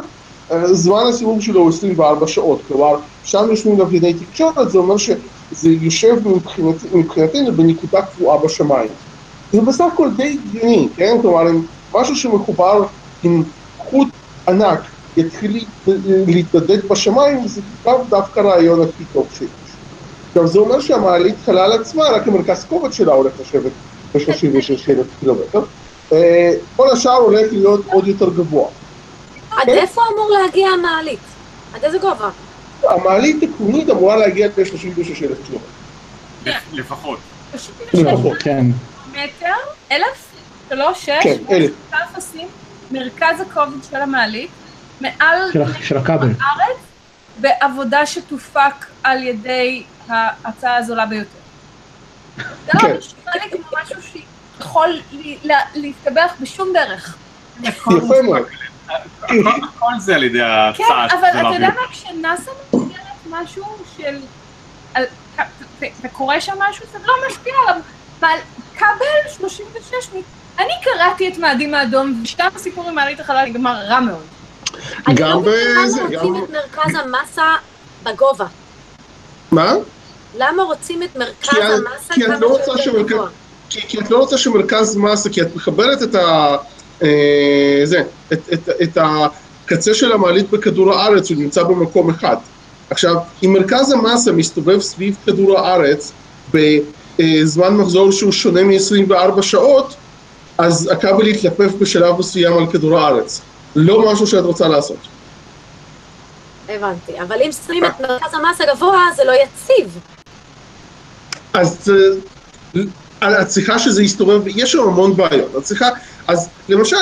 אה, זמן הסיבוב שלו הוא 24 שעות, כלומר שם יושבים לווייני תקשורת, זה אומר שזה יושב מבחינת, מבחינתנו בנקודה קבועה בשמיים. זה בסך הכל די הגיוני, כן? כלומר, אם משהו שמחובר עם חוט ענק יתחיל להת- להתנדד בשמיים, זה לאו דווקא הרעיון הכי טוב שיש. עכשיו זה אומר שהמעלית חלל עצמה, רק המרכז כובד שלה הולך לשבת ב-36 אלף קילומטר. כל השאר הולך להיות עוד יותר גבוה. עד איפה אמור להגיע המעלית? עד איזה גובה? המעלית עקרונית אמורה להגיע ל-36 אלף קילומטר. לפחות. 36 נכון. כן. מטר, אלף, שלוש, שש, כן, אלף. מרכז הכובד של המעלית מעל של הכבל. הארץ בעבודה שתופק על ידי ההצעה הזולה ביותר. זה לא כן. נשמע לי כמו משהו שיכול ל- לה- להסתבך בשום דרך. יפה מאוד. כל זה על ידי כן, ההצעה אבל שזה אתה יודע. מה, כשנאסא מסגרת משהו של... וקורה שם משהו, זה לא משפיע עליו. אבל כבל 36, מ- אני קראתי את מאדים האדום, ושם הסיפור עם מעלית החלל נגמר רע מאוד. גם לא מבינה בזה, למה גם- רוצים את מרכז המסה בגובה. מה? למה רוצים את מרכז המסה כמה לא רוצה שיותר שמרכז- גבוה? כי, כי את לא רוצה שמרכז מסה, כי את מחברת את ה... אה, זה, את, את, את הקצה של המעלית בכדור הארץ, הוא נמצא במקום אחד. עכשיו, אם מרכז המסה מסתובב סביב כדור הארץ בזמן מחזור שהוא שונה מ-24 שעות, אז הכבל יתלפף בשלב מסוים על כדור הארץ. לא משהו שאת רוצה לעשות. הבנתי. אבל אם שמים את מרכז המסה גבוה, זה לא יציב. אז אה, את צריכה שזה יסתובב, יש שם המון בעיות. צריכה, אז למשל,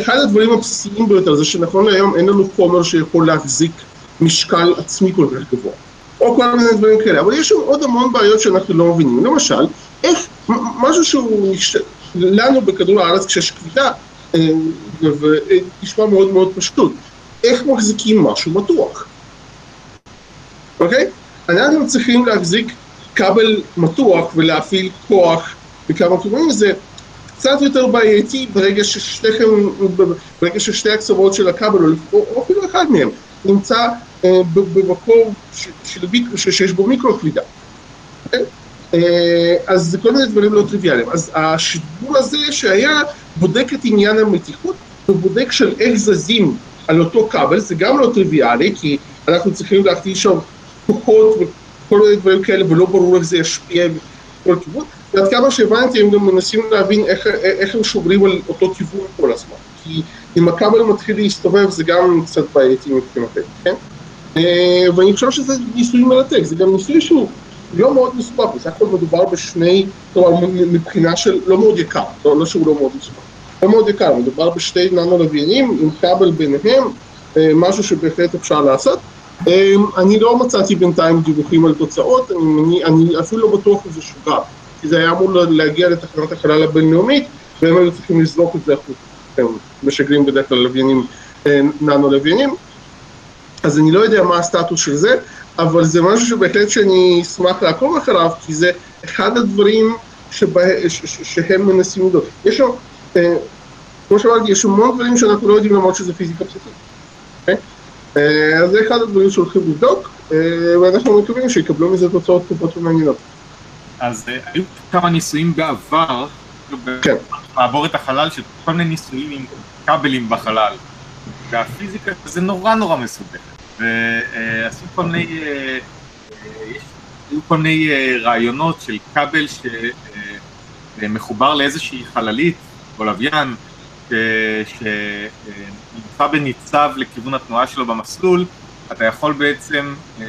אחד הדברים הבסיסיים ביותר זה שנכון להיום אין לנו חומר שיכול להחזיק משקל עצמי כל כך גבוה. או כל מיני דברים כאלה, אבל יש שם עוד המון בעיות שאנחנו לא מבינים. למשל, איך, משהו שהוא, לנו בכדור הארץ כשיש כבידה, אה, ונשמע מאוד מאוד פשוט, איך מחזיקים משהו מתוח, אוקיי? אנחנו צריכים להחזיק כבל מתוח ולהפעיל כוח בכמה כיוונים, זה קצת יותר בעייתי ברגע ששתיכם, ברגע ששתי הקצוות של הכבל, או או אפילו אחד מהם, נמצא אה, במקום ש- של ש- שיש בו מיקרו כבידה. אוקיי? אה, אז זה כל מיני דברים לא טריוויאליים. אז השידור הזה שהיה בודק את עניין המתיחות, ובודק של איך זזים על אותו כבל, זה גם לא טריוויאלי, כי אנחנו צריכים להכניס שם כוחות וכל מיני דברים כאלה, ולא ברור איך זה ישפיע בכל כיוון. ועד כמה שהבנתי, הם גם מנסים להבין איך, איך הם שומרים על אותו כיוון כל הזמן. כי אם הכבל מתחיל להסתובב, זה גם קצת בעייתי מבחינתנו, כן? אה, ואני חושב שזה ניסוי מרתק, זה גם ניסוי שהוא לא מאוד מסובך, בסך הכל מדובר בשני, כלומר מבחינה של לא מאוד יקר, לא, לא שהוא לא מאוד מסובך, לא מאוד יקר, מדובר בשתי ננו לוויינים עם כבל ביניהם, אה, משהו שבהחלט אפשר לעשות, אני לא מצאתי בינתיים דיווחים על תוצאות, אני, אני, אני אפילו לא בטוח אם זה שוגר, כי זה היה אמור להגיע לתחנת החלל הבינלאומית, והם היו צריכים לזרוק את זה החוצה. הם משגרים בדרך כלל לוויינים, אה, ננו לוויינים, אז אני לא יודע מה הסטטוס של זה, אבל זה משהו שבהחלט שאני אשמח לעקוב אחריו, כי זה אחד הדברים שבה, ש, ש, שהם מנסים לבדוק. יש שם, אה, כמו שאמרתי, יש המון דברים שאנחנו לא יודעים למרות שזה פיזיקה בסיסית. אה, אז זה אחד הדברים שהולכים לבדוק, אה, ואנחנו מקווים שיקבלו מזה תוצאות טובות ומעניינות. אז אה, היו כמה ניסויים בעבר, כן. מעבורת החלל, של כל מיני ניסויים עם כבלים בחלל. והפיזיקה זה נורא נורא מסובכת. ועשו כל מיני, היו כל מיני רעיונות של כבל שמחובר לאיזושהי חללית או לוויין, ש- שנמצא בניצב לכיוון התנועה שלו במסלול, אתה יכול בעצם אה,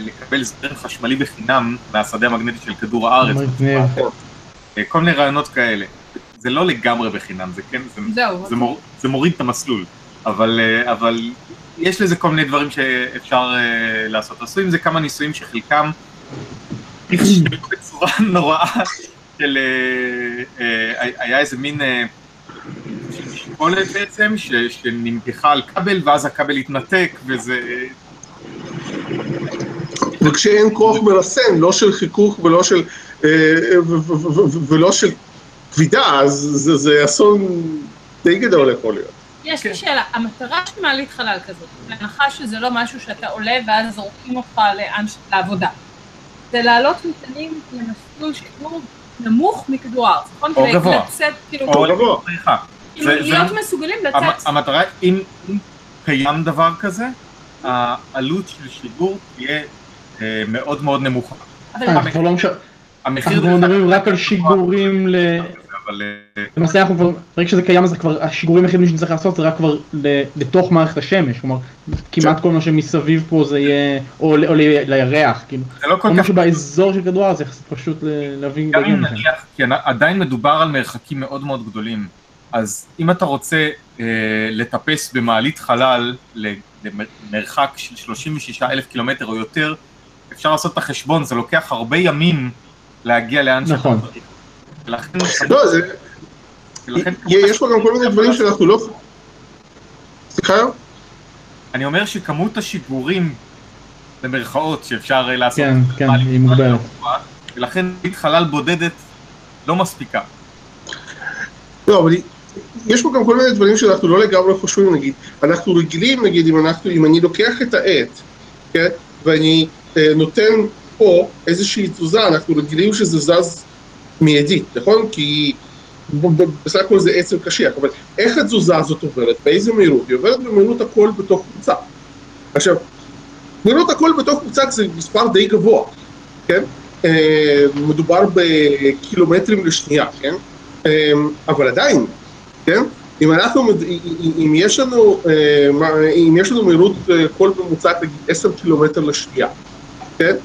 לקבל זרם חשמלי בחינם מהשדה המגנטי של כדור הארץ. אה, כל מיני רעיונות כאלה. זה לא לגמרי בחינם, זה כן, זה, זהו. זה, מור, זה מוריד את המסלול, אבל, אה, אבל יש לזה כל מיני דברים שאפשר אה, לעשות. עשו עם זה כמה ניסויים שחלקם נכשלו בצורה נוראה של... אה, אה, היה איזה מין אה, משקולת בעצם, ש, שנמתחה על כבל ואז הכבל התנתק וזה... וכשאין כוח מרסן, לא של חיכוך ולא של, אה, ולא של כבידה, אז זה, זה אסון די גדול יכול להיות. יש כן. לי שאלה, המטרה של מעלית חלל כזאת, בהנחה שזה לא משהו שאתה עולה ואז זורקים אותך לאן לעבודה, זה להעלות מטענים למסלול שהוא נמוך מכדור הארץ, נכון? או גבוה. לצאת, כאילו, או גבוה. כאילו זה- זה- להיות מסוגלים המ- לצאת. המטרה, אם קיים דבר כזה, העלות של שיגור תהיה אה, מאוד מאוד נמוכה. אבל אנחנו לא המחיר אנחנו דרך מדברים רק על שיגורים ל... אה, למעשה אנחנו כבר, ברגע שזה קיים אז כבר השיגורים היחידים שנצטרך לעשות זה רק כבר ל- לתוך מערכת השמש, כלומר כמעט כל מה שמסביב פה זה יהיה, או ל- או ל- לירח, כאילו, זה לא כל כך... שבאזור של כדור הארץ זה יחסית פשוט ל- להביא גם אם. נניח, כי עדיין מדובר על מרחקים מאוד מאוד גדולים, אז אם אתה רוצה אה, לטפס במעלית חלל למרחק של 36 אלף קילומטר או יותר, אפשר לעשות את החשבון, זה לוקח הרבה ימים להגיע לאן שאתה נכון. צריך. ולכן, לא, זה, ולכן יש פה גם כל מיני דברים שאנחנו לא... סליחה? אני אומר שכמות השיגורים, במרכאות, שאפשר אה, לעשות, כן, כן, היא מוגבלת. ולכן חלל בודדת לא מספיקה. לא, אבל יש פה גם כל מיני דברים שאנחנו לא לגמרי חושבים, נגיד, אנחנו רגילים, נגיד, אם אנחנו, אם אני לוקח את העט, כן, ואני אה, נותן פה איזושהי תזוזה, אנחנו רגילים שזה זז מיידית, נכון? כי בסך הכל זה עצם קשיח, אבל איך התזוזה הזאת עוברת? באיזה מהירות? היא עוברת במהירות הכל בתוך קבוצה. עכשיו, מהירות הכל בתוך קבוצה זה מספר די גבוה, כן? אה, מדובר בקילומטרים לשנייה, כן? אה, אבל עדיין, כן? אם אנחנו, אם יש לנו, אה, אם יש לנו מהירות אה, קול ממוצעת נגיד 10 קילומטר לשנייה, כן?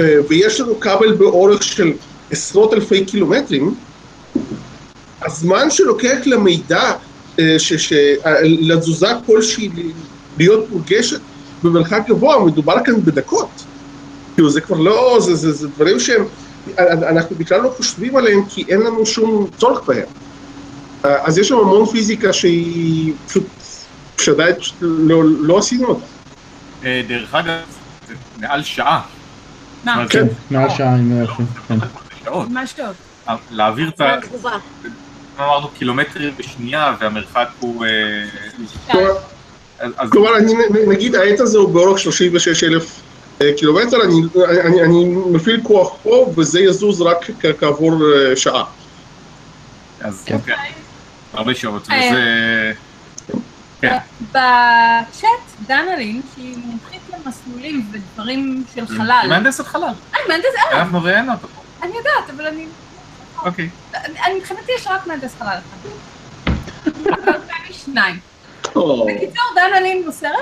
אה, ויש לנו כבל באורך של עשרות אלפי קילומטרים, הזמן שלוקח למידע, אה, ש- ש- אה, לתזוזה כלשהי להיות מורגשת במרחק גבוה, מדובר כאן בדקות. כאילו זה כבר לא, זה, זה, זה דברים שהם, אנחנו בכלל לא חושבים עליהם כי אין לנו שום צורך בהם. אה, אז יש שם המון פיזיקה שהיא פשוט, שעדיין לא, לא עשינו אותה. אה, דרך אגב, זה מעל שעה. כן, מעל שעה כן. שעות. ממש טוב. להעביר את ה... אמרנו קילומטרים בשנייה והמרחק הוא... אה, כלומר, נגיד העט הזה הוא באורך 36 אלף אה, קילומטר, אני, מפעיל כוח פה וזה יזוז רק כעבור אה, שעה. אז כן. הרבה שעות, אה. וזה... כן. בצ'אט דנה לין, שהיא מומחית למסלולים ודברים של היא חלל. מהנדסת חלל, אה, מהנדס, אה, אנחנו ראיינו אותו פה. אני יודעת, אבל אני... אוקיי. אני מבחינתי יש רק מהנדס חלל אחד. ב-2002. בקיצור, דנה לין מוסרת,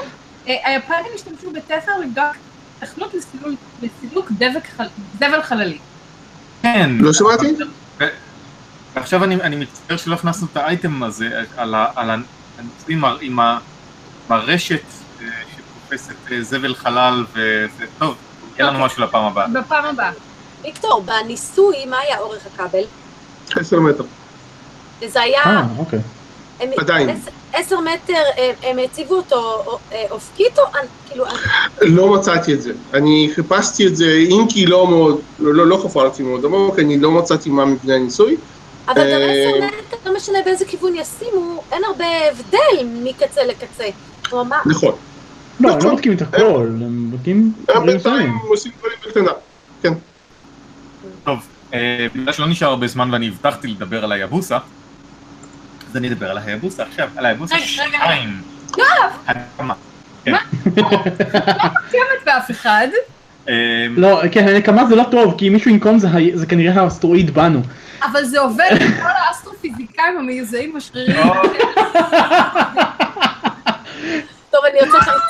אה, היפנים השתמשו בתפר לבדוק תכנות לסילוק דבק חללי. כן. לא שמעתי? ועכשיו אני, אני מצטער שלא הכנסנו את האייטם הזה על, ה, על הניסויים עם ה- עם ה- ברשת אה, תופסת אה, זבל חלל וזה טוב, יהיה לנו משהו לפעם הבאה. בפעם הבאה. ויקטור, בניסוי, מה היה אורך הכבל? עשר מטר. זה היה... אה, אוקיי. הם- עדיין. עשר- מטר, הם- הם הציבו אותו אה, אופקית או כאילו... לא מצאתי את זה. אני חיפשתי את זה, אם כי לא מאוד, לא, לא חפרתי מאוד עמוק, אני לא מצאתי מה מבנה הניסוי. אבל גם אה, עשר מטר, לא משנה באיזה כיוון ישימו, אין הרבה הבדל מקצה לקצה. מה- נכון. לא, הם נכון. לא בודקים את הכל, הם בודקים הם דברים בינתיים מסוימים. עושים דברים בקטנה. כן. טוב, אה, בגלל שלא נשאר הרבה זמן ואני הבטחתי לדבר על היבוסה, אז אני אדבר על היבוסה עכשיו, על היבוסה רגע, רגע. 2. הקמה. קיימת באף אחד. אה, לא, כן, הנקמה זה לא טוב, כי אם מישהו ינקום זה כנראה האסטרואיד בנו. אבל זה עובד עם כל האסטרופיזיקאים המיוזעים בשרירים. לא, טוב, אני יוצאת לך...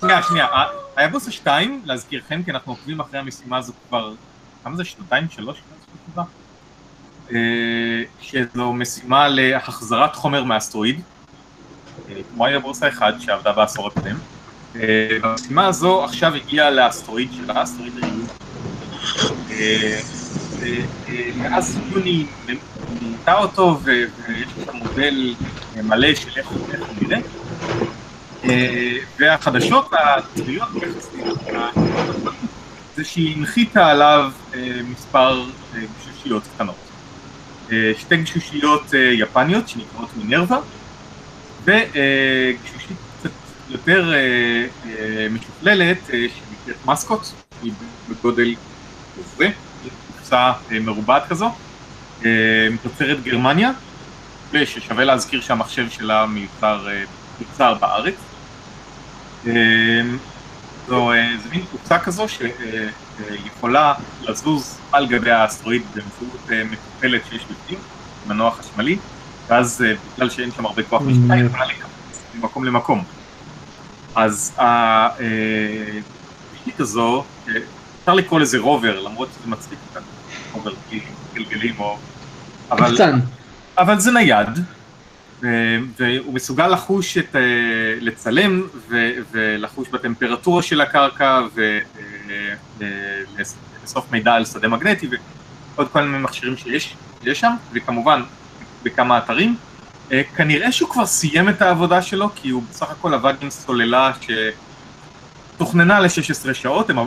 שנייה, שנייה, ה- היבוסה 2, להזכירכם, כי אנחנו עוקבים אחרי המשימה הזו כבר, כמה זה, שנתיים, שלוש? אה, שזו משימה להחזרת חומר מאסטרואיד, אה, כמו היבוסה 1 שעבדה בעשור הקודם. אה, והמשימה הזו עכשיו הגיעה לאסטרואיד שלה, אסטרואיד ריון. אה, אה, אה, מאז יוני מינתה אותו ויש לך מודל אה, מלא של איך הוא נראה. אה, והחדשות הטריות זה שהיא הנחיתה עליו אה, מספר גשושיות קטנות. שתי גשושיות יפניות שנקראות מינרווה וגשושית קצת יותר משוכללת שנקראת מסקוט, היא בגודל כזה, קופסה אה, מרובעת כזו, אה, מתוצרת גרמניה וששווה להזכיר שהמחשב שלה מיוצר אה, יוצר בארץ. זו זו מין קופסה כזו שיכולה לזוז על גבי האסטרואיד באמצעות מטופלת שיש בפנים, מנוע חשמלי, ואז בגלל שאין שם הרבה כוח משפטה, היא יכולה לקפוץ ממקום למקום. אז התשתית הזו, אפשר לקרוא לזה רובר, למרות שזה מצחיק קצת, בלי גלגלים או... אבל- קחצן. אבל זה נייד, ו- והוא מסוגל לחוש את, אה, לצלם ו- ולחוש בטמפרטורה של הקרקע ולאסוף מידע על שדה מגנטי ועוד כל מיני מכשירים שיש שיש שם, וכמובן בכמה אתרים. אה, כנראה שהוא כבר סיים את העבודה שלו, כי הוא בסך הכל עבד עם סוללה שתוכננה ל-16 שעות, הם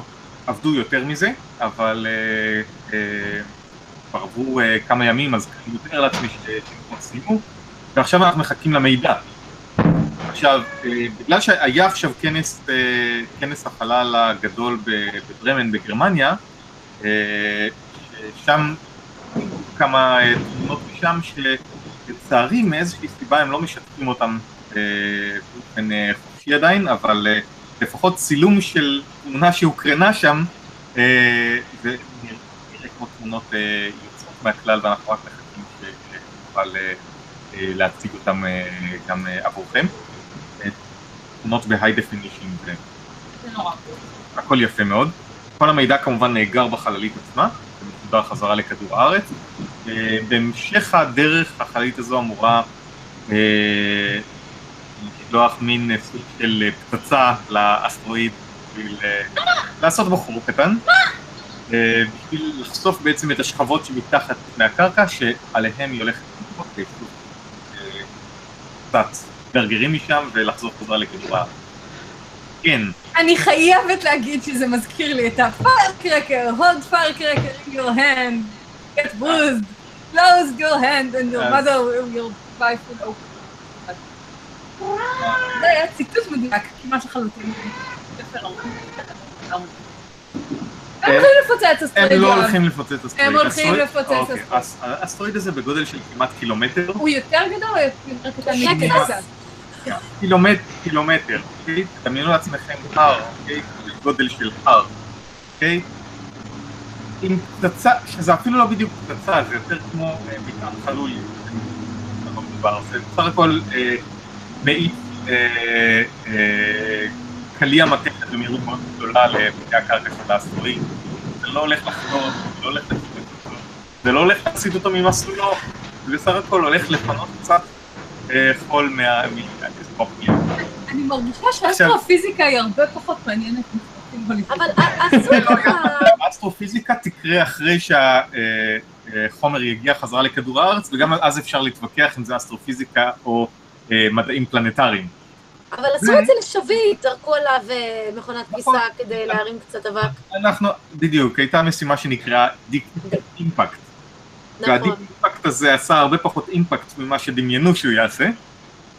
עבדו יותר מזה, אבל אה, אה, כבר עברו אה, כמה ימים, אז אני מתאר לעצמי שהם כבר סיימו, ועכשיו אנחנו מחכים למידע. עכשיו, אה, בגלל שהיה עכשיו כנס, אה, כנס החלל הגדול בברמן בגרמניה, אה, שם כמה אה, תמונות משם שלצערי מאיזושהי סיבה הם לא משתפים אותם אה, באופן אה, חופשי עדיין, אבל אה, לפחות צילום של תמונה שהוקרנה שם, אה, זה נראה כמו תמונות אה, יוצאות מהכלל ואנחנו רק מחכים שנוכל אה, להציג אותם גם עבורכם. תמונות ב high definition זה נורא. הכל יפה מאוד. כל המידע כמובן נאגר בחללית עצמה, ומסודר חזרה לכדור הארץ. בהמשך הדרך החללית הזו אמורה לשלוח מין אה, סוג של אה, פצצה לאסטרואיד בשביל אה, לעשות בו חור קטן. בשביל לחשוף בעצם את השכבות שמתחת מהקרקע, שעליהם היא הולכת לאיסוף אה, קצת גרגרים משם ולחזור חזרה לכדור הארץ. כן, אני חייבת להגיד שזה מזכיר לי את הפיירקרקר, hold firecracker in your hand, get bruised, close your hand and your mother will buy food open. זה היה ציטוט מדויק, כמעט לחלוטין. הם הולכים לפוצץ הם אסטרואיד. לא יואב. הולכים לפוצץ אסטרואיד. הם הולכים לפוצץ אוקיי, אסטרואיד. אז האסטרואיד הזה בגודל של כמעט קילומטר, הוא יותר גדול או יותר קטן מגנזה? קילומטר, קילומטר, אוקיי? תדמיינו לעצמכם הר, אוקיי? גודל של הר, אוקיי? עם פצצה, שזה אפילו לא בדיוק פצצה, זה יותר כמו אה, מטען חלול, זה לא בסך הכל אה, מאיץ אה, אה, קליע מתכת במהירות מאוד גדולה לפני הקרקע של האסטרואיד. זה לא הולך לחזור, זה לא הולך לפוצץ אותו, זה לא הולך להסיט אותו ממסלולו, זה בסך הכל הולך לפנות קצת אה, חול מה... אני מרגישה שהאסטרופיזיקה היא הרבה פחות מעניינת. אבל א- עשו לך... האסטרופיזיקה תקרה אחרי שהחומר יגיע חזרה לכדור הארץ, וגם אז אפשר להתווכח אם זה אסטרופיזיקה או מדעים פלנטריים. אבל עשו את זה לשביט, זרקו עליו אה, מכונת נכון. כביסה כדי להרים קצת אבק. אנחנו, בדיוק, הייתה משימה שנקראה אימפקט. והדיק נכון. אימפקט הזה עשה הרבה פחות אימפקט ממה שדמיינו שהוא יעשה,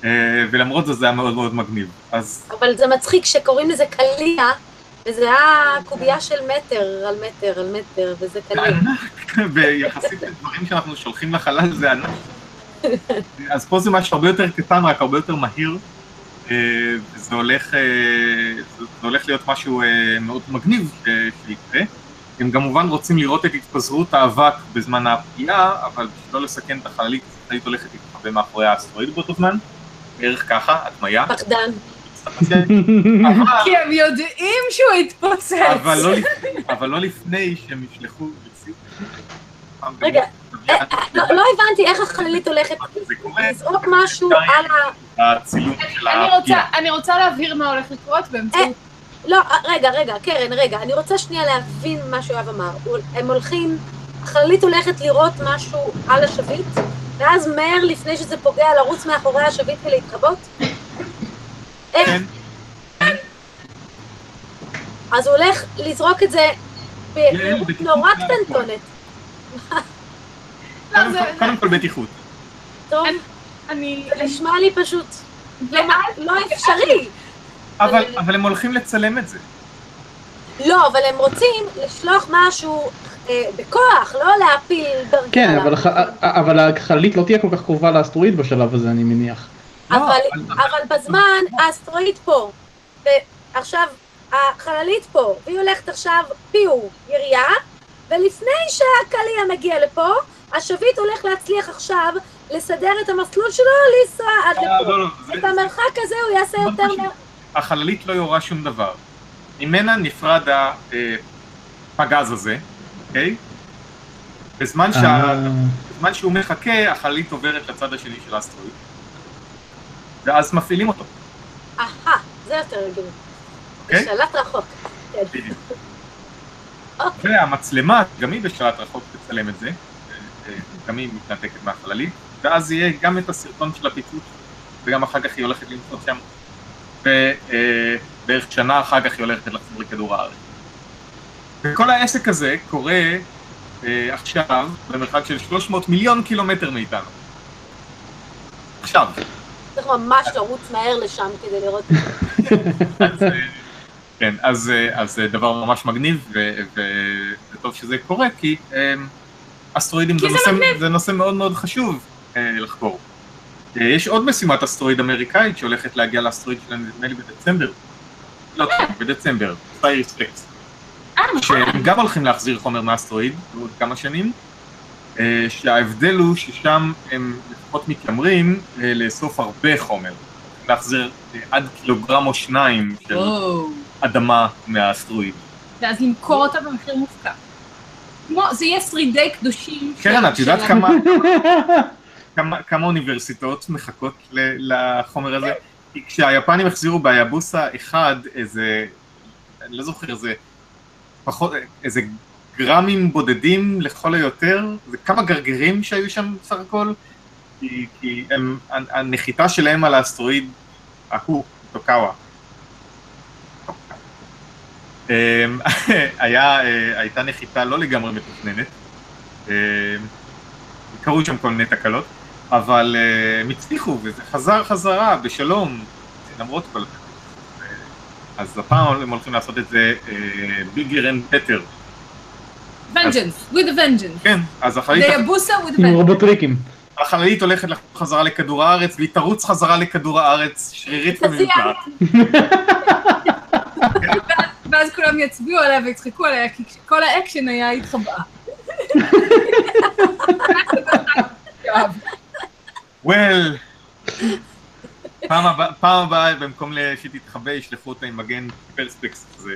אה, ולמרות זאת זה היה מאוד מאוד מגניב. אז אבל זה מצחיק שקוראים לזה קליע, וזה היה קובייה של מטר על מטר על מטר, וזה זה קליע. ענק, ויחסית לדברים שאנחנו שולחים לחלל זה ענק. אז פה זה משהו הרבה יותר קטן, רק הרבה יותר מהיר, אה, וזה הולך, אה, זה זה הולך להיות משהו אה, מאוד מגניב שיקרה. הם כמובן רוצים לראות את התפזרות האבק בזמן הפגיעה, אבל בשביל לא לסכן את החללית, החללית הולכת להתחבא מאחורי האסטרואיד באותו זמן, בערך ככה, הדמיה. פחדן. כי הם יודעים שהוא יתפוצץ. אבל לא לפני- אבל לא לפני שהם ישלחו... רגע, לא לא הבנתי איך החללית הולכת לזרוק משהו על ה... הצילום של אני רוצה, הפגיעה. אני רוצה להבהיר מה הולך לקרות באמצעות... לא, אה, רגע, רגע, קרן, רגע, אני רוצה שנייה להבין מה שיואב אמר. הם הולכים, החללית הולכת לראות משהו על השביט, ואז מהר לפני שזה פוגע לרוץ מאחורי השביט ולהתחבות? איך? כן, אז הוא הולך לזרוק את זה במהירות בטיחות נורא מהכל. קטנטונת. קודם כל- בטיחות. טוב, אני... זה נשמע לי פשוט לא- לא אפשרי. אבל אבל הם הולכים לצלם את זה. לא, אבל הם רוצים לשלוח משהו אה, בכוח, לא להפיל דרגה. כן, עליו. אבל הח- אבל החללית לא תהיה כל כך קרובה לאסטרואיד בשלב הזה, אני מניח. לא, אבל, אבל- אבל בזמן האסטרואיד פה, ועכשיו החללית פה, והיא הולכת עכשיו פיו ירייה, ולפני שהקליע מגיע לפה, השביט הולך להצליח עכשיו לסדר את המסלול שלו לנסוע עד אה, לפה. לא, לא, זה- את המרחק הזה הוא יעשה מאוד יותר פשוט. מה... החללית לא יורה שום דבר. ממנה נפרד הפגז הזה, אוקיי? בזמן שה- אה, בזמן שהוא מחכה, החללית עוברת לצד השני של האסטרואיד. ואז מפעילים אותו, אהה, זה יותר הגיוני. אוקיי? בשלט רחוק. כן. בדיוק. אוקיי. והמצלמה, גם היא בשלט רחוק תצלם את זה, אה, גם היא מתנתקת מהחללית, ואז יהיה גם את הסרטון של הפיצוץ, וגם אחר כך היא הולכת למצוא שם, ובערך שנה אחר כך היא הולכת לחזור לכדור הארץ. וכל העסק הזה קורה אה, עכשיו במרחק של 300 מיליון קילומטר מאיתנו. עכשיו. צריך ממש לרוץ מהר לשם כדי לראות את זה. אה, כן, אז, אה, אז זה דבר ממש מגניב, וטוב שזה קורה, כי אה, אסטרואידים זה, זה נושא, זה נושא מאוד מאוד חשוב אה, לחקור. אה, יש עוד משימת אסטרואיד אמריקאית שהולכת להגיע לאסטרואיד שלנו, נדמה לי בדצמבר. לא, בדצמבר, OSIRIS-REx. אה, נכון. שהם גם הולכים להחזיר חומר מאסטרואיד בעוד כמה שנים, אה, שההבדל הוא ששם הם לפחות מתיימרים אה, לאסוף הרבה חומר. להחזיר אה, עד קילוגרם או שניים של. אדמה מהאסטרואיד. ואז למכור אותה במחיר מופקע. כמו, זה יהיה שרידי קדושים. קרן, את יודעת כמה, כמה, כמה אוניברסיטאות מחכות לחומר הזה? כי כשהיפנים החזירו ביאבוסה אחד, איזה, אני לא זוכר, איזה פחות, איזה גרמים בודדים לכל היותר, זה כמה גרגירים שהיו שם בסך הכל, כי, כי הם, הנחיתה שלהם על האסטרואיד ההוא, טוקאווה. אמ, היה, אה, הייתה נחיתה לא לגמרי מתוכננת, אמ, קרו שם כל מיני תקלות, אבל אה, הם הצליחו וזה חזר חזרה בשלום, למרות כל התקלות. אה, אז הפעם הם הולכים לעשות את זה bigger and better. vengeance, with a vengeance. כן, אז החללית, היאבוסה with a עם vengeance. רובוטריקים. החללית הולכת חזרה לכדור הארץ, והיא תרוץ חזרה לכדור הארץ שרירית תזיע. ואז כולם יצביעו עליה ויצחקו עליה, כי כל האקשן היה התחבאה. well, פעם הבאה, פעם הבאה במקום שתתחבא ישלחו אותה עם מגן פרספקס כזה,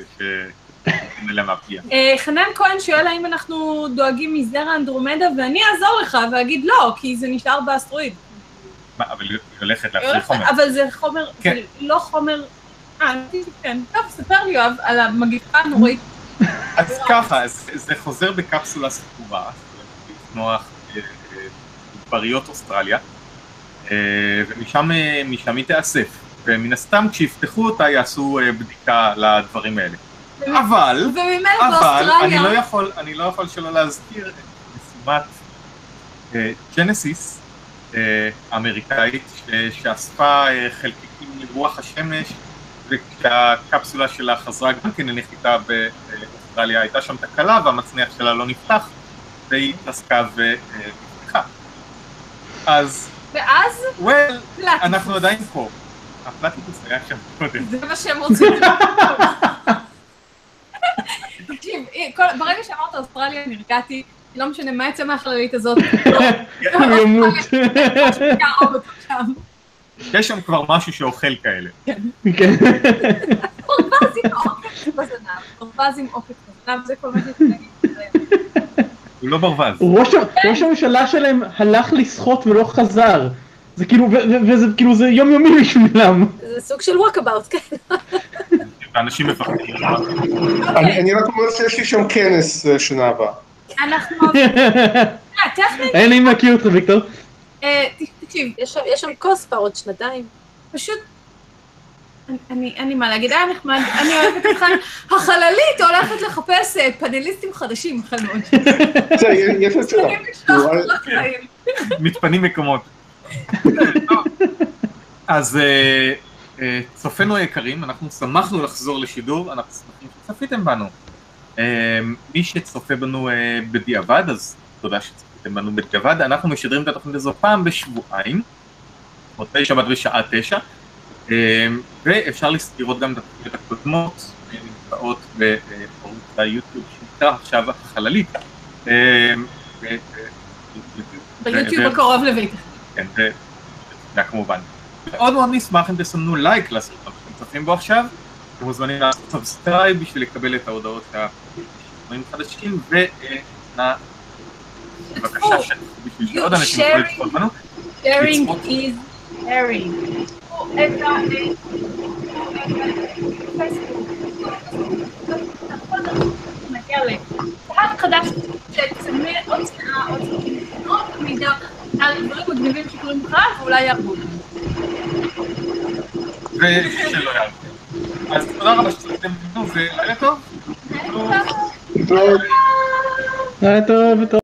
מהפגיעה. אה, חנן כהן שואל האם אנחנו דואגים מזרע אנדרומדה, ואני אעזור לך ואגיד לא, כי זה נשאר באסטרואיד. אבל היא הולכת להפריך חומר. אבל זה חומר, כן. זה לא חומר... אה, כן. טוב, ספר לי יואב על המגיפה הנוראית. אז ככה, זה חוזר בקפסולה סגורה, נוח מדבריות אוסטרליה, אה, ומשם אה, משם היא תיאסף. ומן הסתם כשיפתחו אותה יעשו אה, בדיקה לדברים האלה. אבל, אבל אני לא. יכול, אני לא יכול שלא להזכיר את משימת אה, ג'נסיס אה, האמריקאית שאספה אה, חלקיקים לרוח השמש וכשהקפסולה שלה חזרה גם כן לנחיתה באוסטרליה הייתה שם תקלה והמצנח שלה לא נפתח והיא התעסקה ונפתחה. אז ואז well, פלטיפוס. אנחנו עדיין פה. הפלטיפוס היה שם קודם. זה מה שהם רוצים. תקשיב, ברגע שאמרת אוסטרליה נרגעתי, לא משנה מה יצא מהחללית הזאת, הוא ימות. יש שם כבר משהו שאוכל כאלה. כן. ברווז עם עוקץ בזנב, ברווז עם עוקץ בזנב, זה כל מה להגיד. הוא לא ברווז. ראש הממשלה שלהם הלך לשחות ולא חזר. זה כאילו, ו- ו- וזה כאילו זה יומיומי בשבילם. זה סוג של ווקאבאוט, כן. ואנשים מפחדים. אני אני רק אומר שיש לי שם כנס אה, שנה הבאה. אנחנו... אה, אין לי מכיר אותך ויקטור. תקשיב, יש שם- יש שם כוס עוד שנתיים. פשוט... אני- אני, אין לי מה להגיד, היה נחמד, אני אוהבת אותך. החללית הולכת לחפש אה, פאנליסטים חדשים, החל מאוד. בסדר, יש חיים. מתפנים מקומות. אז אה, אה, צופינו היקרים, אנחנו שמחנו לחזור לשידור, אנחנו שמחים שצפיתם בנו. מי שצופה בנו בדיעבד, אז תודה שצפיתם בנו בדיעבד. אנחנו משדרים את התוכנית הזו פעם בשבועיים, מוצאי שבת בשעה תשע, אה, ואפשר לראות גם את התוכניות הקודמות, אה, נמצאות בערוץ היוטיוב שנקרא עכשיו החללית. אה, ו- ביוטיוב הקרוב לביתך. כן, זה כמובן. מאוד מאוד נשמח אם תסמנו לייק לסרטון שאתם צופים בו עכשיו. אתם מוזמנים לעשות subscribe בשביל לקבל את ההודעות שהשינויים חדשים, ונא בבקשה שתפו בשביל שעוד אנשים יוכלו לצפות בנו. sharing is caring. לקהל חדש שצמא עוד שנאה, עוד עוד מידע על דברים מגניבים שקורים לך ואולי יהרגו אותך. ושלא יעלו. אז תודה רבה שצפיתם בנו, ולילה טוב. היה טוב וטוב.